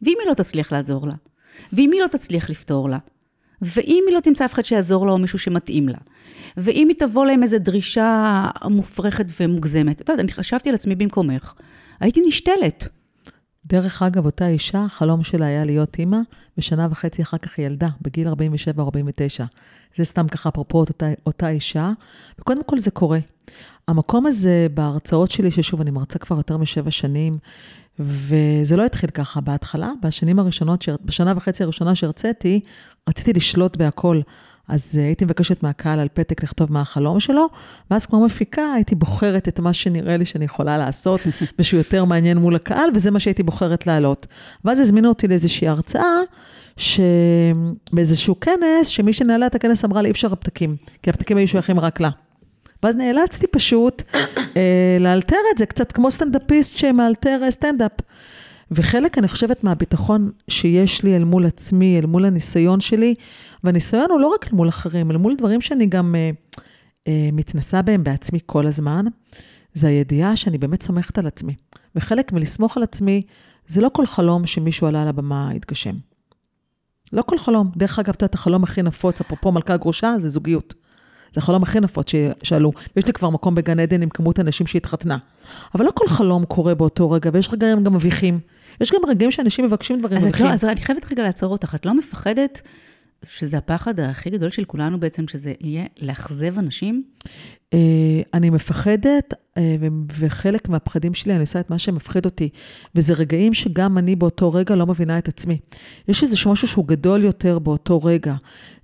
ואם היא לא תצליח לעזור לה, ואם היא לא תצליח לפתור לה, ואם היא לא תמצא אף אחד שיעזור לה או מישהו שמתאים לה, ואם היא תבוא להם איזו דרישה מופרכת ומוגזמת, את יודעת, אני חשבתי על עצמי במקומך, הייתי נשתלת. דרך אגב, אותה אישה, החלום שלה היה להיות אימא, ושנה וחצי אחר כך היא ילדה, בגיל 47 או 49. זה סתם ככה אפרופו אותה, אותה אישה, וקודם כל זה קורה. המקום הזה בהרצאות שלי, ששוב, אני מרצה כבר יותר משבע שנים, וזה לא התחיל ככה בהתחלה, בשנים הראשונות, בשנה וחצי הראשונה שהרציתי, רציתי לשלוט בהכל. אז אה, הייתי מבקשת מהקהל על פתק לכתוב מה החלום שלו, ואז כמו מפיקה הייתי בוחרת את מה שנראה לי שאני יכולה לעשות, ושהוא יותר מעניין מול הקהל, וזה מה שהייתי בוחרת להעלות. ואז הזמינו אותי לאיזושהי הרצאה, שבאיזשהו כנס, שמי שנעלה את הכנס אמרה לי, אי אפשר הפתקים, כי הפתקים היו שייכים רק לה. ואז נאלצתי פשוט אה, לאלתר את זה, קצת כמו סטנדאפיסט שמאלתר אה, סטנדאפ. וחלק, אני חושבת, מהביטחון שיש לי אל מול עצמי, אל מול הניסיון שלי, והניסיון הוא לא רק אל מול אחרים, אל מול דברים שאני גם אה, אה, מתנסה בהם בעצמי כל הזמן, זה הידיעה שאני באמת סומכת על עצמי. וחלק מלסמוך על עצמי, זה לא כל חלום שמישהו עלה על הבמה יתגשם. לא כל חלום. דרך אגב, את יודעת, החלום הכי נפוץ, אפרופו מלכה גרושה, זה זוגיות. זה החלום הכי נפוץ ששאלו. ויש לי כבר מקום בגן עדן עם כמות אנשים שהתחתנה. אבל לא כל חלום קורה באותו רגע, ויש רגעים גם מביכים. יש גם רגעים שאנשים מבקשים דברים אז מביכים. לא, אז אני חייבת רגע לעצור אותך. את לא מפחדת שזה הפחד הכי גדול של כולנו בעצם, שזה יהיה לאכזב אנשים? Uh, אני מפחדת, uh, וחלק מהפחדים שלי, אני עושה את מה שמפחיד אותי. וזה רגעים שגם אני באותו רגע לא מבינה את עצמי. יש איזשהו משהו שהוא גדול יותר באותו רגע.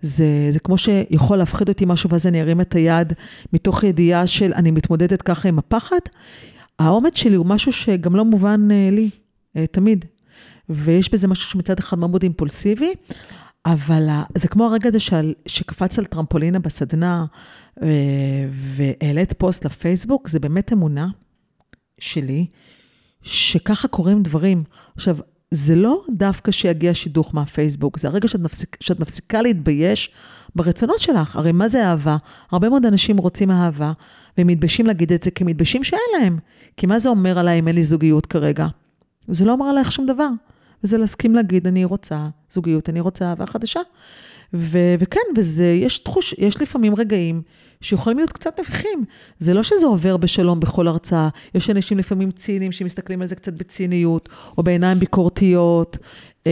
זה, זה כמו שיכול להפחיד אותי משהו, ואז אני ארים את היד מתוך ידיעה של אני מתמודדת ככה עם הפחד. האומץ שלי הוא משהו שגם לא מובן uh, לי, תמיד. ויש בזה משהו שמצד אחד מאוד אימפולסיבי, אבל זה כמו הרגע הזה שעל, שקפץ על טרמפולינה בסדנה אה, והעלית פוסט לפייסבוק, זה באמת אמונה שלי, שככה קורים דברים. עכשיו, זה לא דווקא שיגיע שידוך מהפייסבוק, זה הרגע שאת, מפסיק, שאת מפסיקה להתבייש ברצונות שלך. הרי מה זה אהבה? הרבה מאוד אנשים רוצים אהבה, והם מתביישים להגיד את זה כי מתביישים שאין להם. כי מה זה אומר עליי אם אין לי זוגיות כרגע? זה לא אומר עלייך שום דבר. וזה להסכים להגיד, אני רוצה זוגיות, אני רוצה אהבה חדשה. ו- וכן, וזה, יש תחוש, יש לפעמים רגעים שיכולים להיות קצת מביכים. זה לא שזה עובר בשלום בכל הרצאה. יש אנשים לפעמים ציניים שמסתכלים על זה קצת בציניות, או בעיניים ביקורתיות, אמ,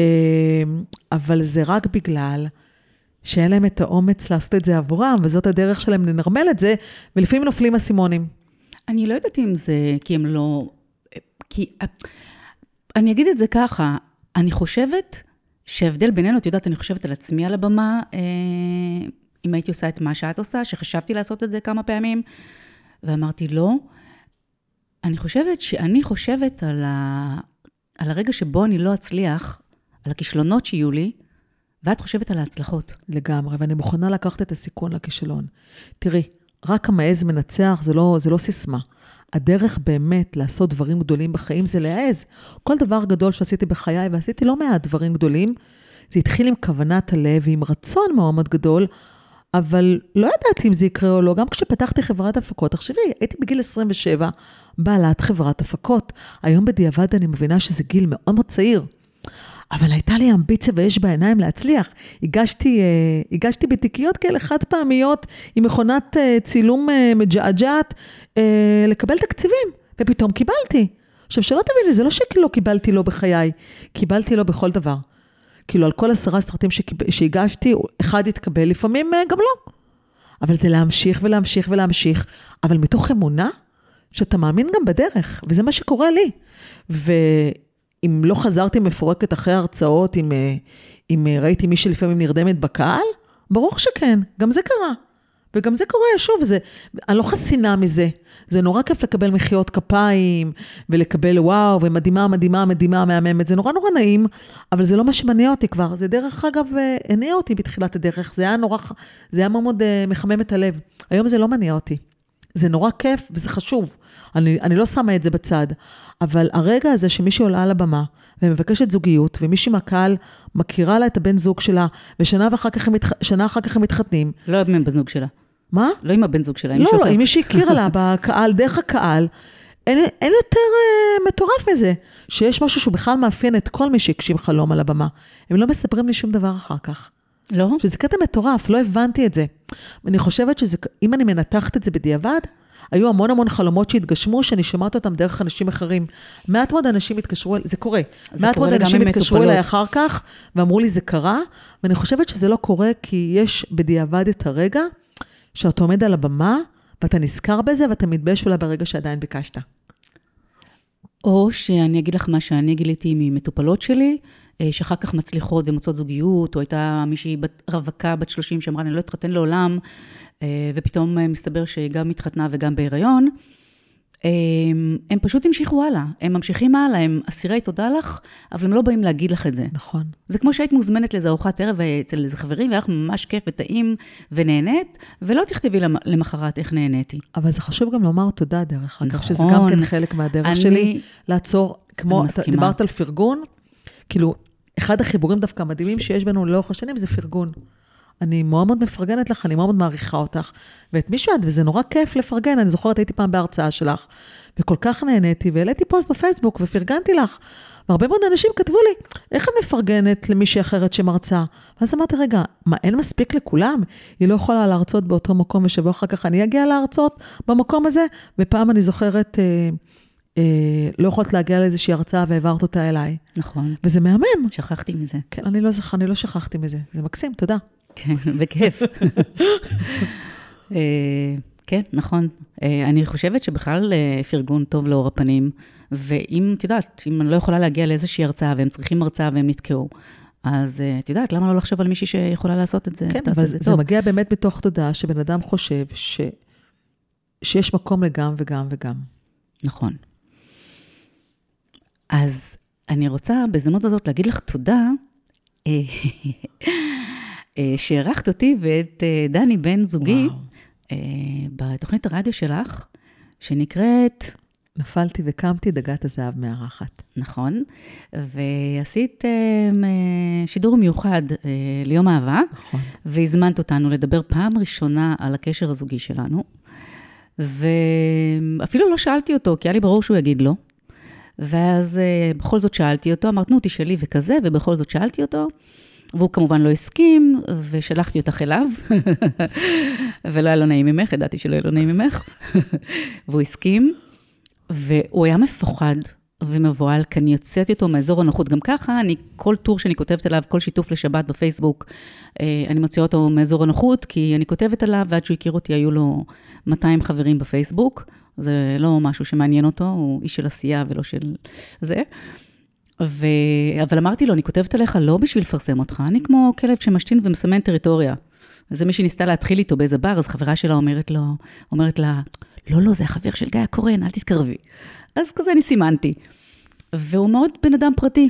אבל זה רק בגלל שאין להם את האומץ לעשות את זה עבורם, וזאת הדרך שלהם לנרמל את זה, ולפעמים נופלים אסימונים. אני לא יודעת אם זה כי הם לא... כי... אני אגיד את זה ככה, אני חושבת שההבדל בינינו, את יודעת, אני חושבת על עצמי על הבמה, אה, אם הייתי עושה את מה שאת עושה, שחשבתי לעשות את זה כמה פעמים, ואמרתי לא. אני חושבת שאני חושבת על, ה... על הרגע שבו אני לא אצליח, על הכישלונות שיהיו לי, ואת חושבת על ההצלחות. לגמרי, ואני מוכנה לקחת את הסיכון לכישלון. תראי, רק המעז מנצח זה לא, זה לא סיסמה. הדרך באמת לעשות דברים גדולים בחיים זה להעז. כל דבר גדול שעשיתי בחיי, ועשיתי לא מעט דברים גדולים, זה התחיל עם כוונת הלב ועם רצון מאוד מאוד גדול, אבל לא ידעתי אם זה יקרה או לא. גם כשפתחתי חברת הפקות, תחשבי, הייתי בגיל 27, בעלת חברת הפקות. היום בדיעבד אני מבינה שזה גיל מאוד מאוד צעיר. אבל הייתה לי אמביציה ויש בעיניים להצליח. הגשתי, אה, הגשתי בתיקיות כאלה חד פעמיות עם מכונת אה, צילום אה, מג'עג'עת לקבל תקציבים, ופתאום קיבלתי. עכשיו, שלא תביני, זה לא שכאילו קיבלתי לו בחיי, קיבלתי לו בכל דבר. כאילו, על כל עשרה סרטים שהגשתי, אחד התקבל, לפעמים גם לא. אבל זה להמשיך ולהמשיך ולהמשיך, אבל מתוך אמונה שאתה מאמין גם בדרך, וזה מה שקורה לי. ו... אם לא חזרתי מפורקת אחרי הרצאות, אם, אה, אם אה, ראיתי מי שלפעמים נרדמת בקהל, ברור שכן, גם זה קרה. וגם זה קורה, שוב, זה, אני לא חסינה מזה. זה נורא כיף לקבל מחיאות כפיים, ולקבל וואו, ומדהימה, מדהימה, מדהימה, מהממת. זה נורא נורא נעים, אבל זה לא מה שמניע אותי כבר. זה דרך אגב, אה, הניע אותי בתחילת הדרך. זה היה נורא, זה היה מאוד מחמם את הלב. היום זה לא מניע אותי. זה נורא כיף וזה חשוב. אני, אני לא שמה את זה בצד. אבל הרגע הזה שמישהי עולה על הבמה ומבקשת זוגיות, ומישהי מהקהל מכירה לה את הבן זוג שלה, ושנה אחר כך הם, מתח... אחר כך הם מתחתנים. לא עם הבן זוג שלה. מה? לא עם הבן זוג שלה, עם לא, לא, עם מי שהכירה לה בקהל, דרך הקהל. אין, אין יותר uh, מטורף מזה, שיש משהו שהוא בכלל מאפיין את כל מי שהקשיב חלום על הבמה. הם לא מספרים לי שום דבר אחר כך. לא? שזה קטע מטורף, לא הבנתי את זה. אני חושבת שזה, אם אני מנתחת את זה בדיעבד, היו המון המון חלומות שהתגשמו, שאני שומעת אותם דרך אנשים אחרים. מעט מאוד אנשים התקשרו, זה קורה. זה מעט קורה מאוד אנשים התקשרו. אליי אחר כך, ואמרו לי, זה קרה, ואני חושבת שזה לא קורה כי יש בדיעבד את הרגע שאתה עומד על הבמה, ואתה נזכר בזה, ואתה מתבייש אולי ברגע שעדיין ביקשת. או שאני אגיד לך מה שאני גיליתי ממטופלות שלי, שאחר כך מצליחות ומוצאות זוגיות, או הייתה מישהי בת, רווקה בת 30 שאמרה, אני לא אתחתן לעולם, אה, ופתאום אה, מסתבר שהיא גם התחתנה וגם בהיריון. אה, הם פשוט המשיכו הלאה, הם ממשיכים הלאה, הם אסירי תודה לך, אבל הם לא באים להגיד לך את זה. נכון. זה כמו שהיית מוזמנת לאיזה ארוחת ערב אצל איזה חברים, והיה לך ממש כיף וטעים ונהנית, ולא תכתבי למ- למחרת איך נהניתי. אבל זה חשוב גם לומר תודה, דרך אגב, שזה גם נכון. כן חלק מהדרך אני- שלי, לעצור, כמו, אתה. דיברת על פרגון, כאילו, אחד החיבורים דווקא המדהימים שיש בינינו לאורך השנים זה פרגון. אני מאוד מאוד מפרגנת לך, אני מאוד מאוד מעריכה אותך. ואת מי שאת, וזה נורא כיף לפרגן. אני זוכרת, הייתי פעם בהרצאה שלך, וכל כך נהניתי, והעליתי פוסט בפייסבוק ופרגנתי לך. והרבה מאוד אנשים כתבו לי, איך את מפרגנת למישהי אחרת שמרצה? ואז אמרתי, רגע, מה, אין מספיק לכולם? היא לא יכולה להרצות באותו מקום, ושבוע אחר כך אני אגיע להרצות במקום הזה? ופעם אני זוכרת, אה, אה, לא יכולת להגיע לאיזושהי הרצאה והעברת אותה אליי. נכון, וזה מהמם. שכחתי מזה. כן, אני לא זוכר, אני לא שכחתי מזה. זה מקסים, תודה. כן, בכיף. אה, כן, נכון. אה, אני חושבת שבכלל אה, פרגון טוב לאור הפנים, ואם, את יודעת, אם אני לא יכולה להגיע לאיזושהי הרצאה והם צריכים הרצאה והם נתקעו, אז את יודעת, למה לא לחשוב על מישהי שיכולה לעשות את זה? כן, אבל זה, זה זה. מגיע באמת מתוך תודעה שבן אדם חושב ש, שיש מקום לגם וגם וגם. נכון. אז אני רוצה בהזדמנות הזאת להגיד לך תודה אה, אה, שהערכת אותי ואת אה, דני בן זוגי וואו. בתוכנית הרדיו שלך, שנקראת, נפלתי וקמתי, דגת הזהב מארחת. נכון, ועשית שידור מיוחד ליום אהבה, נכון. והזמנת אותנו לדבר פעם ראשונה על הקשר הזוגי שלנו, ואפילו לא שאלתי אותו, כי היה לי ברור שהוא יגיד לא. ואז אה, בכל זאת שאלתי אותו, אמרת, נו, תשאלי וכזה, ובכל זאת שאלתי אותו, והוא כמובן לא הסכים, ושלחתי אותך אליו, ולא היה לו נעים ממך, ידעתי שלא יהיה לו נעים ממך, והוא הסכים, והוא היה מפוחד ומבוהל, כי אני יוצאת איתו מאזור הנוחות. גם ככה, אני, כל טור שאני כותבת עליו, כל שיתוף לשבת בפייסבוק, אה, אני מוציאה אותו מאזור הנוחות, כי אני כותבת עליו, ועד שהוא הכיר אותי היו לו 200 חברים בפייסבוק. זה לא משהו שמעניין אותו, הוא איש של עשייה ולא של זה. ו... אבל אמרתי לו, אני כותבת עליך לא בשביל לפרסם אותך, אני כמו כלב שמשתין ומסמן טריטוריה. זה מי שניסתה להתחיל איתו באיזה בר, אז חברה שלה אומרת לו, אומרת לה, לא, לא, זה החבר של גיא הקורן, אל תתקרבי. אז כזה אני סימנתי. והוא מאוד בן אדם פרטי.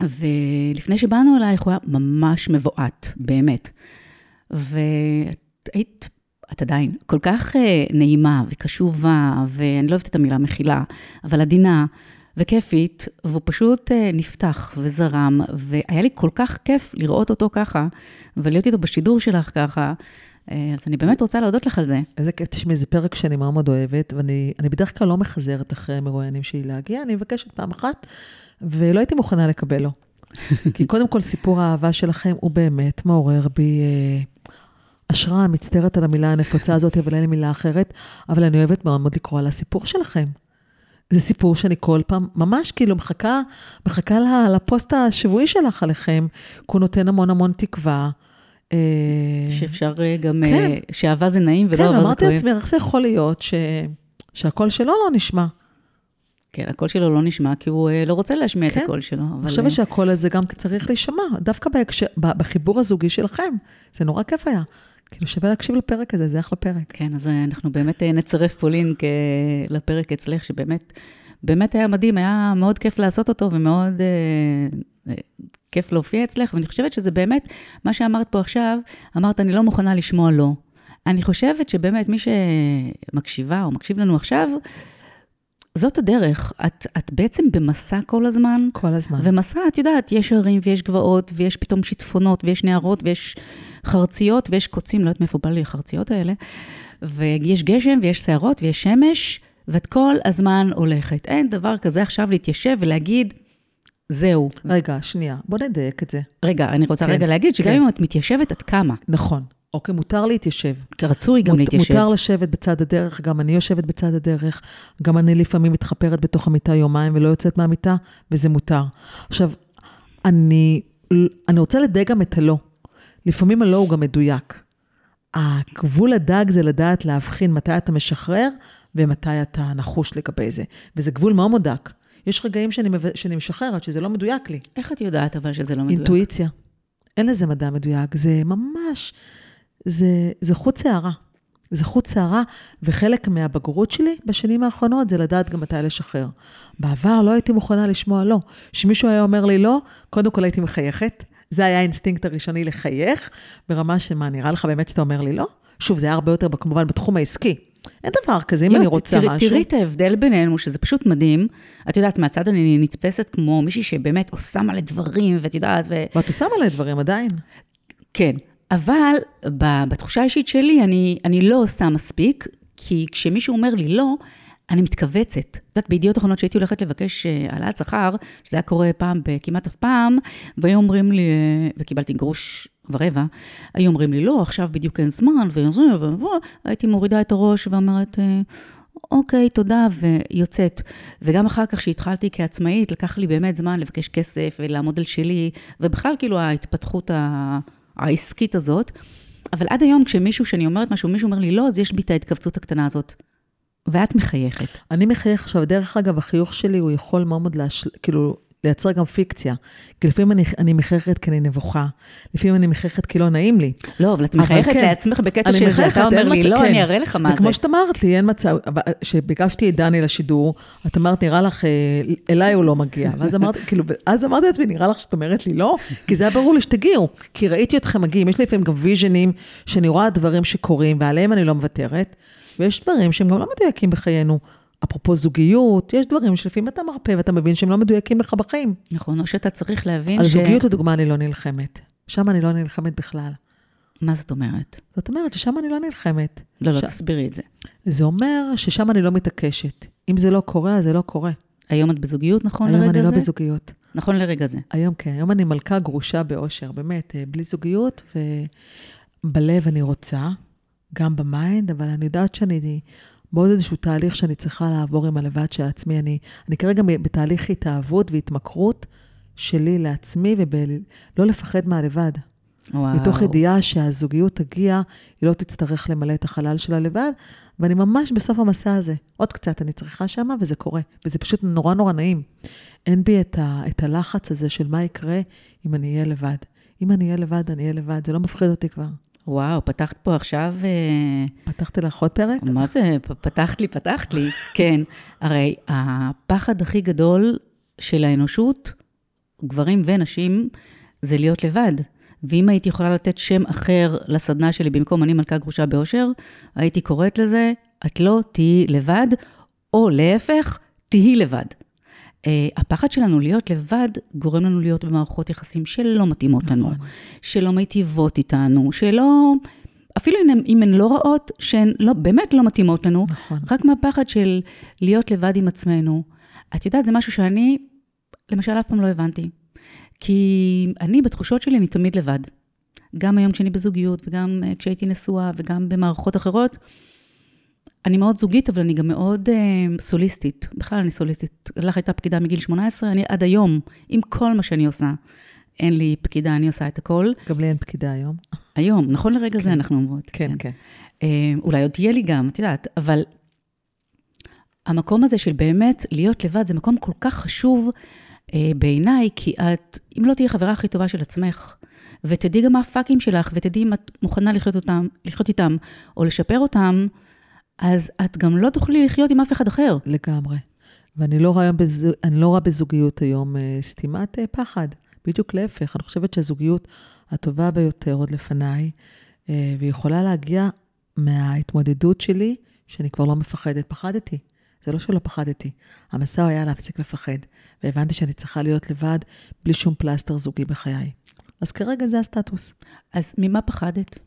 ולפני שבאנו אלייך, הוא היה ממש מבועת, באמת. והיית, את עדיין כל כך אה, נעימה וקשובה, ואני לא אוהבת את המילה מכילה, אבל עדינה וכיפית, והוא פשוט אה, נפתח וזרם, והיה לי כל כך כיף לראות אותו ככה, ולהיות איתו בשידור שלך ככה. אה, אז אני באמת רוצה להודות לך על זה. איזה כיף, תשמעי, זה פרק שאני מאוד מאוד אוהבת, ואני אני בדרך כלל לא מחזרת אחרי מרואיינים שלי להגיע, אני מבקשת פעם אחת, ולא הייתי מוכנה לקבל לו. כי קודם כל, סיפור האהבה שלכם הוא באמת מעורר בי אה, השראה, מצטערת על המילה הנפוצה הזאת, אבל אין לי מילה אחרת, אבל אני אוהבת מאוד מאוד לקרוא על הסיפור שלכם. זה סיפור שאני כל פעם, ממש כאילו מחכה, מחכה לפוסט השבועי שלך עליכם, כי הוא נותן המון המון תקווה. אה, שאפשר אה, גם, כן. אה, שאהבה זה נעים ולא כן, אהבה זה אמרתי כואב. לעצמי, איך זה יכול להיות ש... שהקול שלו לא נשמע? כן, הקול שלו לא נשמע, כי הוא לא רוצה להשמיע כן. את הקול שלו. אבל, אני חושבת אה, שהקול הזה גם צריך להישמע, דווקא בהקשר, ב- בחיבור הזוגי שלכם. זה נורא כיף היה. כאילו, שווה להקשיב לפרק הזה, זה אחלה פרק. כן, אז אה, אנחנו באמת אה, נצרף אה, לפרק אצלך, שבאמת, באמת היה מדהים, היה מאוד כיף לעשות אותו ומאוד אה, אה, כיף להופיע אצלך, ואני חושבת שזה באמת, מה שאמרת פה עכשיו, אמרת, אני לא מוכנה לשמוע לא. אני חושבת שבאמת, מי שמקשיבה או מקשיב לנו עכשיו, זאת הדרך. את, את בעצם במסע כל הזמן, כל הזמן. ומסע, את יודעת, יש הרים ויש גבעות, ויש פתאום שיטפונות, ויש נהרות, ויש חרציות, ויש קוצים, לא יודעת מאיפה בא לי החרציות האלה, ויש גשם, ויש שערות, ויש שמש, ואת כל הזמן הולכת. אין דבר כזה עכשיו להתיישב ולהגיד, זהו. רגע, שנייה, בוא נדייק את זה. רגע, אני רוצה כן, רגע להגיד שגם כן. אם את מתיישבת, את קמה. נכון. אוקיי, מותר להתיישב. רצוי גם מות- להתיישב. מותר לשבת בצד הדרך, גם אני יושבת בצד הדרך, גם אני לפעמים מתחפרת בתוך המיטה יומיים ולא יוצאת מהמיטה, וזה מותר. עכשיו, אני, אני רוצה לדייק גם את הלא. לפעמים הלא הוא גם מדויק. הגבול הדק זה לדעת להבחין מתי אתה משחרר ומתי אתה נחוש לגבי זה. וזה גבול מאוד מאוד דק. יש רגעים שאני, מב- שאני משחררת, שזה לא מדויק לי. איך את יודעת אבל שזה לא מדויק? אינטואיציה. אין לזה מדע מדויק, זה ממש, זה, זה חוט שערה. זה חוט שערה, וחלק מהבגרות שלי בשנים האחרונות זה לדעת גם מתי לשחרר. בעבר לא הייתי מוכנה לשמוע לא. כשמישהו היה אומר לי לא, קודם כל הייתי מחייכת. זה היה האינסטינקט הראשוני לחייך, ברמה שמה, נראה לך באמת שאתה אומר לי לא? שוב, זה היה הרבה יותר כמובן בתחום העסקי. אין דבר כזה, אם לא, אני רוצה תראי- משהו... תראי את ההבדל בינינו, שזה פשוט מדהים. את יודעת, מהצד אני נתפסת כמו מישהי שבאמת עושה מלא דברים, ואת יודעת, ו... ואת עושה מלא דברים עדיין. כן. אבל בתחושה האישית שלי, אני, אני לא עושה מספיק, כי כשמישהו אומר לי לא, אני מתכווצת. את יודעת, בידיעות אחרונות שהייתי הולכת לבקש אה, העלאת שכר, שזה היה קורה פעם בכמעט אף פעם, והיו אומרים לי, אה, וקיבלתי גרוש ורבע, היו אומרים לי, לא, עכשיו בדיוק אין זמן, וזה, ובוא, הייתי מורידה את הראש ואומרת, אה, אוקיי, תודה, ויוצאת. וגם אחר כך, כשהתחלתי כעצמאית, לקח לי באמת זמן לבקש כסף ולעמוד על שלי, ובכלל, כאילו, ההתפתחות ה- העסקית הזאת. אבל עד היום, כשמישהו, כשאני אומרת משהו, מישהו אומר לי לא, אז יש בי את ההתכווצות הקטנה הזאת. ואת מחייכת. אני מחייך עכשיו, דרך אגב, החיוך שלי הוא יכול מאוד להשל... כאילו, לייצר גם פיקציה. כי לפעמים אני, אני מחייכת כי אני נבוכה, לפעמים אני מחייכת כי לא נעים לי. לא, אבל את מחייכת כן, לעצמך בקטע של זה, אתה אומר לי, לא, כן. אני אראה לך מה זה זה. כמו שאת אמרת לי, אין מצב, אבל כשביקשתי את דני לשידור, את אמרת, נראה לך, אה, אליי הוא לא מגיע. ואז אמרתי, כאילו, אז אמרתי לעצמי, נראה לך שאת אומרת לי לא? כי זה היה ברור לי שתגיעו. כי ראיתי אתכם מגיעים, יש לי לפעמים גם ויז'נים, שאני רואה דברים שקורים, ועליהם אני לא מוותרת, ויש דברים שהם גם לא מדויקים בחיינו. אפרופו זוגיות, יש דברים שלפעמים אתה מרפא ואתה מבין שהם לא מדויקים לך בחיים. נכון, או שאתה צריך להבין על ש... זוגיות, לדוגמה, אני לא נלחמת. שם אני לא נלחמת בכלל. מה זאת אומרת? זאת אומרת ששם אני לא נלחמת. לא, לא, ש- תסבירי את זה. זה אומר ששם אני לא מתעקשת. אם זה לא קורה, אז זה לא קורה. היום את בזוגיות, נכון היום לרגע אני זה? לא בזוגיות. נכון לרגע זה. היום כן, היום אני מלכה גרושה באושר, באמת, אה, בלי זוגיות, ובלב אני רוצה, גם ב mind, אבל אני יודעת שאני בעוד איזשהו תהליך שאני צריכה לעבור עם הלבד של עצמי. אני, אני כרגע בתהליך התאהבות והתמכרות שלי לעצמי, ולא לפחד מהלבד. וואו. מתוך ידיעה שהזוגיות תגיע, היא לא תצטרך למלא את החלל שלה לבד, ואני ממש בסוף המסע הזה. עוד קצת אני צריכה שמה, וזה קורה. וזה פשוט נורא נורא נעים. אין בי את, ה, את הלחץ הזה של מה יקרה אם אני אהיה לבד. אם אני אהיה לבד, אני אהיה לבד, זה לא מפחיד אותי כבר. וואו, פתחת פה עכשיו... אה, פתחתי לך עוד פרק? מה זה? פתחת לי, פתחת לי. כן. הרי הפחד הכי גדול של האנושות, גברים ונשים, זה להיות לבד. ואם הייתי יכולה לתת שם אחר לסדנה שלי במקום אני מלכה גרושה באושר, הייתי קוראת לזה, את לא תהיי לבד, או להפך, תהיי לבד. Uh, הפחד שלנו להיות לבד גורם לנו להיות במערכות יחסים שלא מתאימות לנו, נכון. שלא מיטיבות איתנו, שלא, אפילו אם הן- אם הן לא רעות, שהן לא, באמת לא מתאימות לנו, נכון. רק מהפחד של להיות לבד עם עצמנו. את יודעת, זה משהו שאני, למשל, אף פעם לא הבנתי. כי אני, בתחושות שלי, אני תמיד לבד. גם היום כשאני בזוגיות, וגם אה, כשהייתי נשואה, וגם במערכות אחרות. אני מאוד זוגית, אבל אני גם מאוד אה, סוליסטית. בכלל, אני סוליסטית. לך הייתה פקידה מגיל 18, אני עד היום, עם כל מה שאני עושה. אין לי פקידה, אני עושה את הכל. גם לי אין פקידה היום. היום, נכון לרגע זה אנחנו אומרות. כן, כן. אה, אולי עוד תהיה לי גם, את יודעת, אבל המקום הזה של באמת להיות לבד, זה מקום כל כך חשוב אה, בעיניי, כי את, אם לא תהיי חברה הכי טובה של עצמך, ותדעי גם מה הפאקים שלך, ותדעי אם את מוכנה לחיות, אותם, לחיות איתם, או לשפר אותם, אז את גם לא תוכלי לחיות עם אף אחד אחר. לגמרי. ואני לא רואה, בז... אני לא רואה בזוגיות היום אה, סתימת אה, פחד. בדיוק להפך, אני חושבת שהזוגיות הטובה ביותר עוד לפניי, אה, והיא יכולה להגיע מההתמודדות שלי, שאני כבר לא מפחדת. פחדתי. זה לא שלא פחדתי. המסע היה להפסיק לפחד, והבנתי שאני צריכה להיות לבד, בלי שום פלסטר זוגי בחיי. אז כרגע זה הסטטוס. אז ממה פחדת?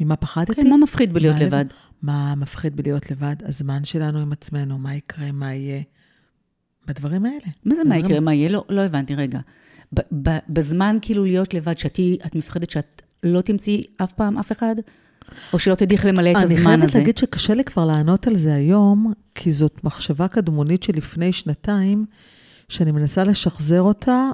ממה פחדתי? כן, מה מפחיד בלהיות מה לב- לבד? מה מפחיד בלהיות לבד? הזמן שלנו עם עצמנו, מה יקרה, מה יהיה. בדברים האלה. מה זה מה יקרה, מה יהיה? לא, לא הבנתי, רגע. ב- ב- בזמן כאילו להיות לבד, שאת, תהיי- את מפחדת שאת לא תמצאי אף פעם אף אחד? או שלא תדעי איך למלא את הזמן הזה? אני חייבת להגיד שקשה לי כבר לענות על זה היום, כי זאת מחשבה קדמונית של לפני שנתיים, שאני מנסה לשחזר אותה,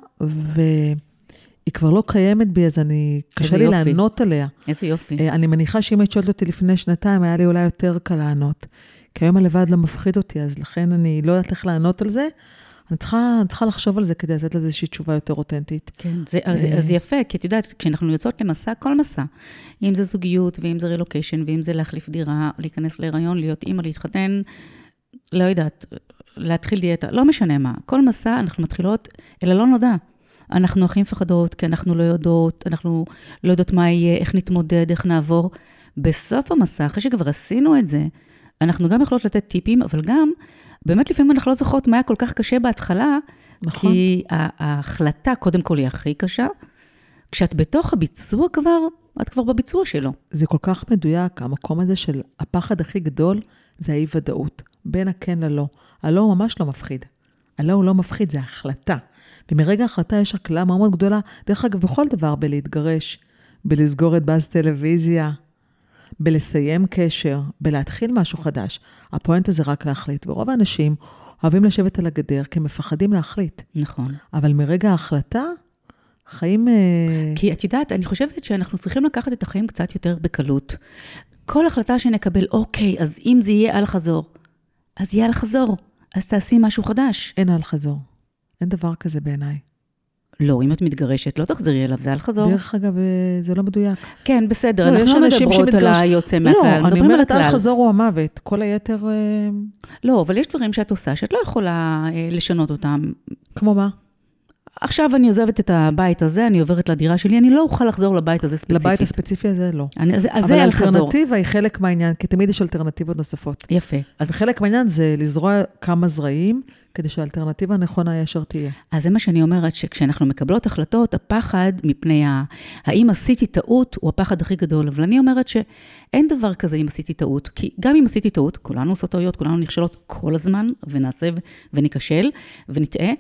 והיא כבר לא קיימת בי, אז אני, קשה לי יופי. לענות עליה. איזה יופי. אה, אני מניחה שאם היית שואלת אותי לפני שנתיים, היה לי אולי יותר קל לענות. כי היום הלבד לא מפחיד אותי, אז לכן אני לא יודעת איך לענות על זה. אני צריכה, אני צריכה לחשוב על זה כדי לתת לזה איזושהי תשובה יותר אותנטית. כן, זה, אז, אה. אז יפה, כי את יודעת, כשאנחנו יוצאות למסע, כל מסע, אם זה זוגיות, ואם זה רילוקיישן, ואם זה להחליף דירה, להיכנס להיריון, להיות אימא, להתחתן, לא יודעת, להתחיל דיאטה, לא משנה מה. כל מסע אנחנו מתחילות אל הלא נודע. אנחנו הכי מפחדות, כי אנחנו לא יודעות, אנחנו לא יודעות מה יהיה, איך נתמודד, איך נעבור. בסוף המסע, אחרי שכבר עשינו את זה, אנחנו גם יכולות לתת טיפים, אבל גם, באמת לפעמים אנחנו לא זוכרות מה היה כל כך קשה בהתחלה, נכון. כי ההחלטה, קודם כל, היא הכי קשה. כשאת בתוך הביצוע כבר, את כבר בביצוע שלו. זה כל כך מדויק, המקום הזה של הפחד הכי גדול זה האי-ודאות, בין הכן ללא. הלא הוא ממש לא מפחיד. הלא הוא לא מפחיד, זה החלטה. ומרגע ההחלטה יש הקלה מאוד מאוד גדולה, דרך אגב, בכל דבר, בלהתגרש, בלסגור את באז טלוויזיה, בלסיים קשר, בלהתחיל משהו חדש. הפואנטה זה רק להחליט, ורוב האנשים אוהבים לשבת על הגדר כי הם מפחדים להחליט. נכון. אבל מרגע ההחלטה, חיים... אה, כי את יודעת, אני חושבת שאנחנו צריכים לקחת את החיים קצת יותר בקלות. כל החלטה שנקבל, אוקיי, אז אם זה יהיה על חזור, אז יהיה על חזור, אז תעשי משהו חדש. אין על חזור. אין דבר כזה בעיניי. לא, אם את מתגרשת, לא תחזרי אליו, זה על חזור. דרך אגב, אה, זה לא מדויק. כן, בסדר, לא, אנחנו לא אנשים מדברות על שמתגרש- היוצא לא, מהכלל, אני מדברים על אומרת, על הכלל. חזור הוא המוות. כל היתר, אה, לא, אבל יש דברים שאת עושה שאת לא יכולה אה, לשנות אותם. כמו מה? עכשיו אני עוזבת את הבית הזה, אני עוברת לדירה שלי, אני לא אוכל לחזור לבית הזה ספציפית. לבית הספציפי הזה לא. אני, אז, אז אבל זה על חזור. האלטרנטיבה היא חלק מהעניין, כי תמיד יש אלטרנטיבות נוספות. יפה. אז חלק מהעניין זה לזרוע כמה זרעים, כדי שהאלטרנטיבה הנכונה היא אשר תהיה. אז זה מה שאני אומרת, שכשאנחנו מקבלות החלטות, הפחד מפני ה... האם עשיתי טעות, הוא הפחד הכי גדול. אבל אני אומרת שאין דבר כזה אם עשיתי טעות, כי גם אם עשיתי טעות, כולנו עושות טעויות, כולנו נכשלות כל הזמן, ונעשה ו- וניכשל ונטעה,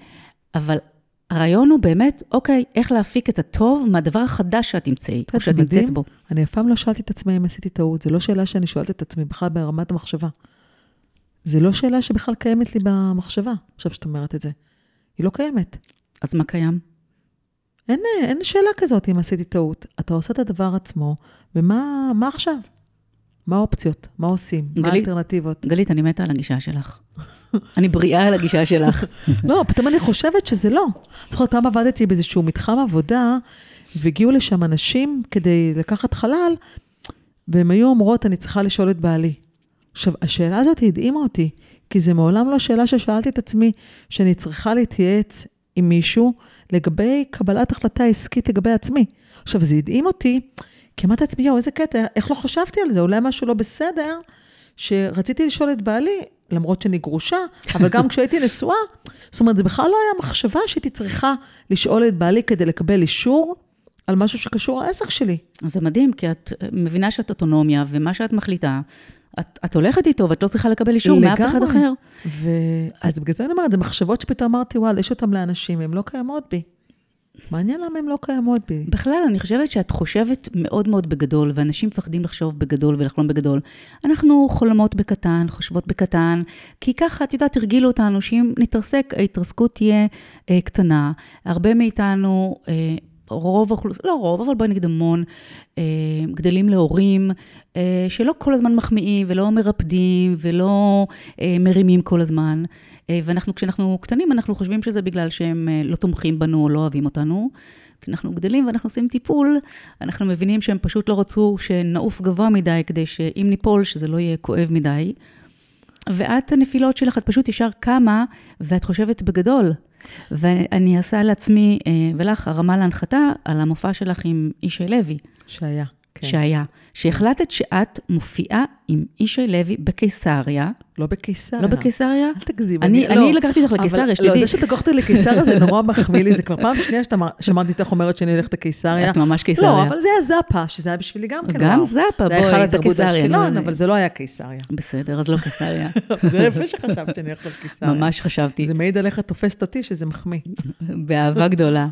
אבל הרעיון הוא באמת, אוקיי, איך להפיק את הטוב מהדבר החדש שאת תמצאי, או שאת נמצאת. בו. אני אף פעם לא שאלתי את עצמי אם עשיתי טעות, זו לא שאלה שאני שואלת את עצמי בכלל ברמת המחשבה. זו לא שאלה שבכלל קיימת לי במחשבה, עכשיו שאת אומרת את זה. היא לא קיימת. אז מה קיים? אין, אין שאלה כזאת אם עשיתי טעות. אתה עושה את הדבר עצמו, ומה מה עכשיו? מה האופציות? מה עושים? מה גלית- האלטרנטיבות? גלית, אני מתה על הגישה שלך. אני בריאה על הגישה שלך. לא, פתאום אני חושבת שזה לא. זוכרת, פעם עבדתי באיזשהו מתחם עבודה, והגיעו לשם אנשים כדי לקחת חלל, והם היו אומרות, אני צריכה לשאול את בעלי. עכשיו, השאלה הזאת הדהימה אותי, כי זה מעולם לא שאלה ששאלתי את עצמי, שאני צריכה להתייעץ עם מישהו לגבי קבלת החלטה עסקית לגבי עצמי. עכשיו, זה הדהים אותי, כי אמרתי לעצמי, יואו, איזה קטע, איך לא חשבתי על זה? אולי משהו לא בסדר, שרציתי לשאול את בעלי, למרות שאני גרושה, אבל גם כשהייתי נשואה, זאת אומרת, זה בכלל לא היה מחשבה שהייתי צריכה לשאול את בעלי כדי לקבל אישור על משהו שקשור לעסק שלי. אז זה מדהים, כי את מבינה שאת אוטונומיה, ומה שאת מחליטה, את, את הולכת איתו, ואת לא צריכה לקבל אישור מאף אחד. אחר. ו... אז בגלל זה אני אומרת, זה מחשבות שפתאום אמרתי, וואלה, יש אותן לאנשים, הן לא קיימות בי. מעניין למה הן לא קיימות בי. בכלל, אני חושבת שאת חושבת מאוד מאוד בגדול, ואנשים מפחדים לחשוב בגדול ולחלום בגדול. אנחנו חולמות בקטן, חושבות בקטן, כי ככה, את יודעת, הרגילו אותנו שאם נתרסק, ההתרסקות תהיה אה, קטנה. הרבה מאיתנו, אה, רוב האוכלוסייה, לא רוב, אבל בואי נגיד המון, אה, גדלים להורים אה, שלא כל הזמן מחמיאים ולא מרפדים ולא אה, מרימים כל הזמן. אה, ואנחנו, כשאנחנו קטנים, אנחנו חושבים שזה בגלל שהם אה, לא תומכים בנו או לא אוהבים אותנו. כשאנחנו גדלים ואנחנו עושים טיפול, אנחנו מבינים שהם פשוט לא רצו שנעוף גבוה מדי, כדי שאם ניפול, שזה לא יהיה כואב מדי. ואת, הנפילות שלך, את פשוט ישר קמה, ואת חושבת בגדול. ואני אעשה לעצמי אה, ולך הרמה להנחתה על המופע שלך עם ישי לוי, שהיה. כן. שהיה. שהחלטת שאת מופיעה עם ישי לוי בקיסריה, לא בקיסריה. לא בקיסריה? אל תגזים. אני- לא. אני לקחתי אותך לקיסריה, לא, שתדעי. זה שאת לקחת לקיסריה זה נורא מחמיא לי, זה כבר פעם שנייה שאתה- שמעתי אותך אומרת שאני הולכת לקיסריה. את ממש קיסריה. לא, אבל זה היה זאפה, שזה היה בשבילי גם כן גם. זאפה, זה היה בואי, היכל זה התרבות קיסריה, באשקלון, אבל זה לא היה קיסריה. בסדר, אז לא קיסריה. זה יפה שחשבת שאני הולכת לקיסריה. ממש חשבתי. זה מעיד עליך תופסת אותי שזה מחמיא. באהבה גדולה.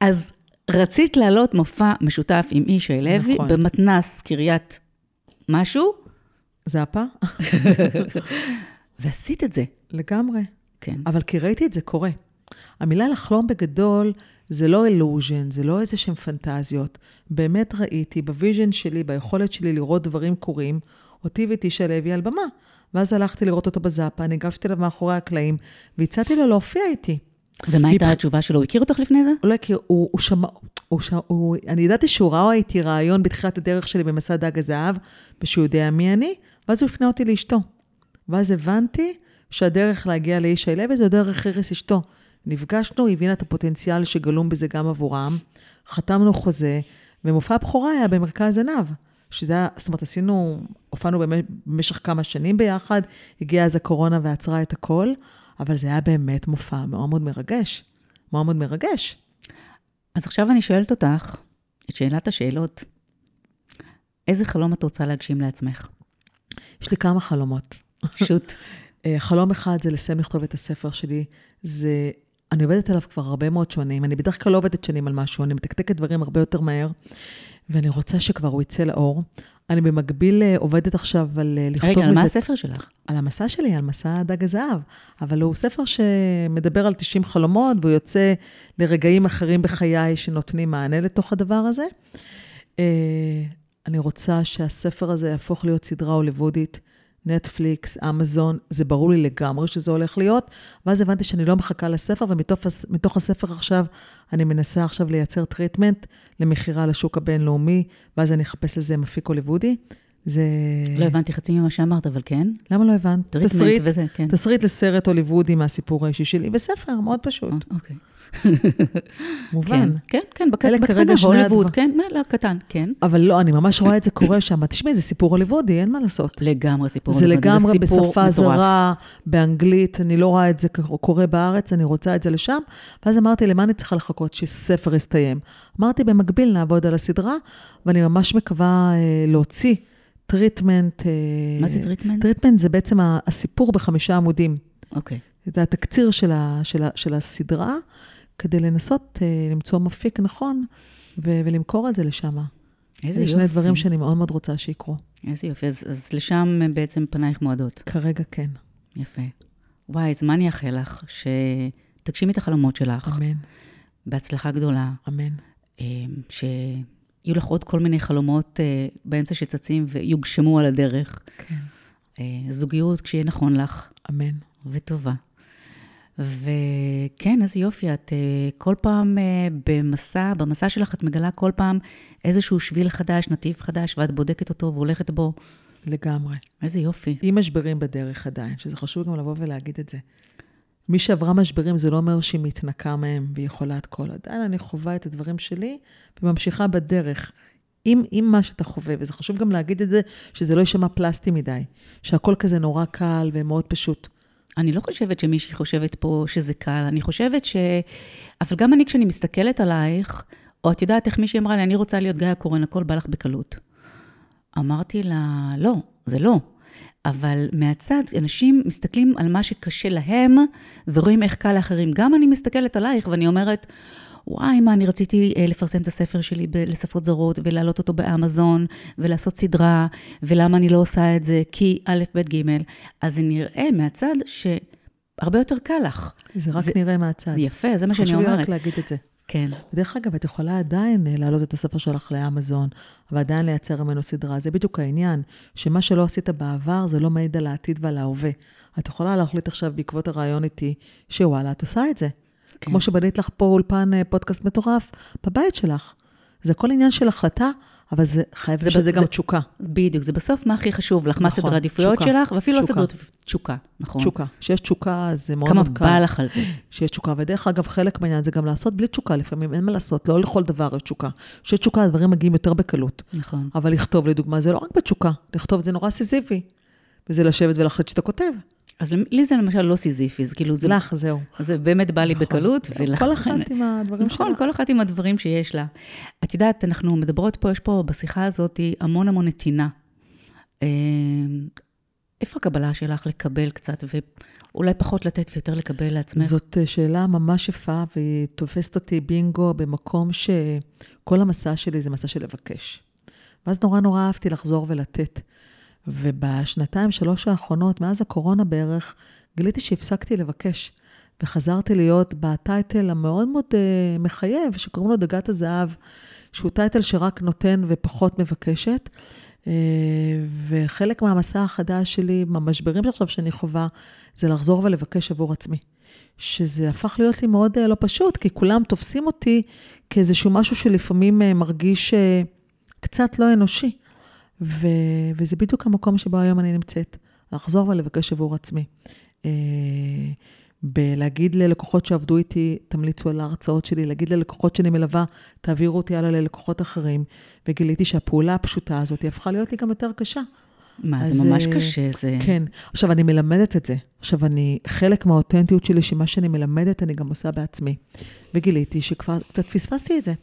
אז רצית להעלות מופע משותף עם ישי לוי נכון. במתנס קריית משהו, זאפה? ועשית את זה. לגמרי. כן. אבל כי ראיתי את זה קורה. המילה לחלום בגדול זה לא illusion, זה לא איזה שהן פנטזיות. באמת ראיתי ב vision שלי, ביכולת שלי לראות דברים קורים, אותי ואת איש הלוי על במה. ואז הלכתי לראות אותו בזאפה, ניגשתי אליו מאחורי הקלעים, והצעתי לו להופיע איתי. ומה הייתה מבח- התשובה שלו? הוא הכיר אותך לפני זה? אולי כי הוא, הוא שמע, הוא, ש... הוא, אני ידעתי שהוא ראה איתי רעיון בתחילת הדרך שלי במסע דג הזהב, ושהוא יודע מי אני, ואז הוא הפנה אותי לאשתו. ואז הבנתי שהדרך להגיע לאיש לוי זו דרך איריס אשתו. נפגשנו, היא הבינה את הפוטנציאל שגלום בזה גם עבורם, חתמנו חוזה, ומופע הבכורה היה במרכז עיניו. שזה היה, זאת אומרת, עשינו, הופענו במ- במשך כמה שנים ביחד, הגיעה אז הקורונה ועצרה את הכל, אבל זה היה באמת מופע מאוד מאוד מרגש. מאוד מאוד מרגש. אז עכשיו אני שואלת אותך, את שאלת השאלות, איזה חלום את רוצה להגשים לעצמך? יש לי כמה חלומות. שוט. אה, חלום אחד זה לסיים לכתוב את הספר שלי. זה, אני עובדת עליו כבר הרבה מאוד שנים. אני בדרך כלל לא עובדת שנים על משהו, אני מתקתקת דברים הרבה יותר מהר, ואני רוצה שכבר הוא יצא לאור. אני במקביל אה, עובדת עכשיו על אה, לכתוב רגע, על מזה... מה הספר שלך? על המסע שלי, על מסע דג הזהב. אבל הוא ספר שמדבר על 90 חלומות, והוא יוצא לרגעים אחרים בחיי שנותנים מענה לתוך הדבר הזה. אה, אני רוצה שהספר הזה יהפוך להיות סדרה הוליוודית, נטפליקס, אמזון, זה ברור לי לגמרי שזה הולך להיות. ואז הבנתי שאני לא מחכה לספר, ומתוך הס- מתוך הספר עכשיו, אני מנסה עכשיו לייצר treatment למכירה לשוק הבינלאומי, ואז אני אחפש לזה מפיק הוליוודי. זה... לא הבנתי חצי ממה שאמרת, אבל כן. למה לא הבנת? תסריט, וזה, כן. תסריט לסרט הוליוודי מהסיפור האישי שלי, וספר, מאוד פשוט, אה, אוקיי. מובן. כן, כן, כן, בק- בקטנה, הוליווד, כן, לא, קטן, כן. אבל לא, אני ממש רואה את זה קורה שם. תשמעי, זה סיפור הוליוודי, אין מה לעשות. לגמרי סיפור זה הוליוודי, לגמרי סיפור בשפה. זרה, באנגלית, אני לא רואה את זה קורה בארץ, אני רוצה את זה לשם. ואז אמרתי, למה אני צריכה לחכות שספר יסתיים? אמרתי, במקביל נעבוד על הסדרה, ואני ממש מקווה אה, להוציא treatment. אה, מה זה treatment? treatment זה בעצם הסיפור בחמישה עמודים. אוקיי. זה התקציר של, ה, של, ה, של הסדרה, כדי לנסות אה, למצוא מפיק נכון ו, ולמכור את זה לשם. איזה זה יופי. שני דברים שאני מאוד מאוד רוצה שיקרו. איזה יופי. אז, אז לשם בעצם פנייך מועדות. כרגע כן. יפה. וואי, אז מה אני אאחל לך? שתגשימי את החלומות שלך, אמן, בהצלחה גדולה, אמן. אה, שיהיו לך עוד כל מיני חלומות אה, באמצע שצצים ויוגשמו על הדרך. כן, אה, זוגיות כשיהיה נכון לך, אמן. וטובה. וכן, איזה יופי, את אה, כל פעם במסע, במסע שלך את מגלה כל פעם איזשהו שביל חדש, נתיב חדש, ואת בודקת אותו והולכת בו. לגמרי. איזה יופי. עם משברים בדרך עדיין, שזה חשוב גם לבוא ולהגיד את זה. מי שעברה משברים, זה לא אומר שהיא מתנקה מהם והיא יכולה את כל. עדיין אני חווה את הדברים שלי וממשיכה בדרך. עם, עם מה שאתה חווה, וזה חשוב גם להגיד את זה, שזה לא יישמע פלסטי מדי, שהכל כזה נורא קל ומאוד פשוט. אני לא חושבת שמישהי חושבת פה שזה קל, אני חושבת ש... אבל גם אני, כשאני מסתכלת עלייך, או את יודעת איך מישהי אמרה לי, אני רוצה להיות גיא הקורן, הכל בא לך בקלות. אמרתי לה, לא, זה לא. אבל מהצד, אנשים מסתכלים על מה שקשה להם, ורואים איך קל לאחרים. גם אני מסתכלת עלייך ואני אומרת, וואי, מה, אני רציתי אה, לפרסם את הספר שלי ב- לשפות זרות, ולהעלות אותו באמזון, ולעשות סדרה, ולמה אני לא עושה את זה? כי א', ב', ג', אז זה נראה מהצד שהרבה יותר קל לך. זה רק זה- נראה מהצד. יפה, זה מה שאני חשוב לי אומרת. רק להגיד את זה. כן, ודרך אגב, את יכולה עדיין אה, להעלות את הספר שלך לאמזון, ועדיין לייצר ממנו סדרה. זה בדיוק העניין, שמה שלא עשית בעבר, זה לא מעיד על העתיד ועל ההווה. את יכולה להחליט עכשיו בעקבות הרעיון איתי, שוואלה, את עושה את זה. כן. כמו שבנית לך פה אולפן אה, פודקאסט מטורף, בבית שלך. זה הכל עניין של החלטה, אבל זה חייב זה שזה גם תשוקה. בדיוק, זה בסוף מה הכי חשוב לך, מה נכון, סדר העדיפויות שלך, ואפילו לא. סדר תשוקה, נכון? תשוקה. כשיש תשוקה, זה מאוד כמה מאוד קל. בא לך על זה. שיש תשוקה. ודרך אגב, חלק מהעניין זה גם לעשות בלי תשוקה לפעמים, אין מה לעשות, לא לכל דבר יש תשוקה. כשיש תשוקה, הדברים מגיעים יותר בקלות. נכון. אבל לכתוב, לדוגמה, זה לא רק בתשוקה, לכתוב זה נורא סיזיפי. וזה לשבת ולהחליט שאתה כותב. אז לי זה למשל לא סיזיפי, זה כאילו, זה, לך, זהו. זה באמת בא לי נכון. בקלות. ולכן- כל אחת עם הדברים שלה. נכון, כל אחת עם הדברים שיש לה. את יודעת, אנחנו מדברות פה, יש פה בשיחה הזאת המון המון נתינה. אה, איפה הקבלה שלך לקבל קצת, אולי פחות לתת ויותר לקבל לעצמך? זאת אה, שאלה ממש יפה, והיא תופסת אותי בינגו במקום שכל המסע שלי זה מסע של לבקש. ואז נורא נורא אהבתי לחזור ולתת. ובשנתיים, שלוש האחרונות, מאז הקורונה בערך, גיליתי שהפסקתי לבקש. וחזרתי להיות בטייטל המאוד מאוד uh, מחייב, שקוראים לו דגת הזהב, שהוא טייטל שרק נותן ופחות מבקשת. Uh, וחלק מהמסע החדש שלי, מהמשברים שעכשיו שאני חווה, זה לחזור ולבקש עבור עצמי. שזה הפך להיות לי מאוד uh, לא פשוט, כי כולם תופסים אותי כאיזשהו משהו שלפעמים uh, מרגיש uh, קצת לא אנושי. ו- וזה בדיוק המקום שבו היום אני נמצאת, לחזור ולבקש עבור עצמי. Uh, בלהגיד ללקוחות שעבדו איתי, תמליצו על ההרצאות שלי, להגיד ללקוחות שאני מלווה, תעבירו אותי הלאה ללקוחות אחרים, וגיליתי שהפעולה הפשוטה הזאת הפכה להיות לי גם יותר קשה. מה, אז, זה ממש uh, קשה, זה... כן. עכשיו, אני מלמדת את זה. עכשיו, אני, חלק מהאותנטיות שלי, שמה שאני מלמדת, אני גם עושה בעצמי. וגיליתי שכבר קצת פספסתי את זה.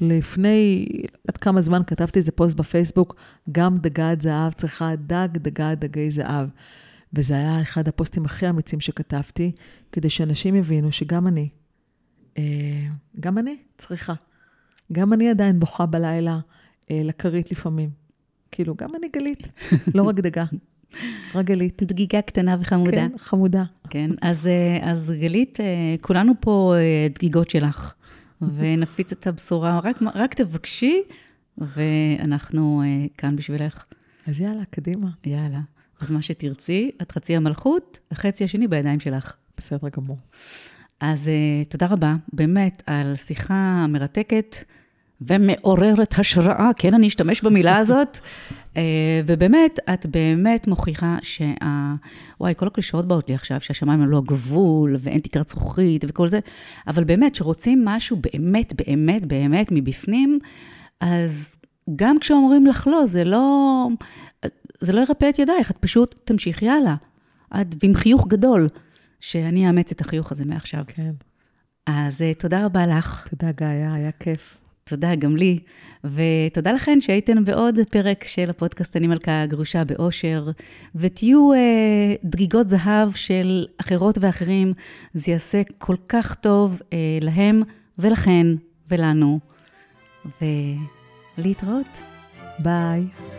לפני, עד כמה זמן כתבתי איזה פוסט בפייסבוק, גם דגת זהב צריכה דג, דגת דגי זהב. וזה היה אחד הפוסטים הכי אמיצים שכתבתי, כדי שאנשים יבינו שגם אני, אה, גם אני צריכה. גם אני עדיין בוכה בלילה אה, לכרית לפעמים. כאילו, גם אני גלית, לא רק דגה, רק גלית. דגיגה קטנה וחמודה. כן, חמודה. כן, אז, אה, אז גלית, כולנו פה דגיגות שלך, ונפיץ את הבשורה, רק, רק תבקשי, ואנחנו כאן בשבילך. אז יאללה, קדימה. יאללה. אז מה שתרצי, את חצי המלכות, החצי השני בידיים שלך. בסדר גמור. אז uh, תודה רבה, באמת, על שיחה מרתקת ומעוררת השראה, כן, אני אשתמש במילה הזאת. uh, ובאמת, את באמת מוכיחה שה... וואי, כל הקלישאות באות לי עכשיו, שהשמיים הם לא הגבול, ואין תקרת זכוכית וכל זה, אבל באמת, שרוצים משהו באמת, באמת, באמת מבפנים, אז גם כשאומרים לך לא, זה לא... זה לא ירפא את ידייך, את פשוט תמשיכי הלאה. את ועם חיוך גדול, שאני אאמץ את החיוך הזה מעכשיו. כן. אז uh, תודה רבה לך. תודה, גיא, היה כיף. תודה, גם לי. ותודה לכן שהייתן בעוד פרק של הפודקאסט אני מלכה גרושה באושר, ותהיו uh, דגיגות זהב של אחרות ואחרים. זה יעשה כל כך טוב uh, להם ולכן ולנו. ולהתראות. ביי.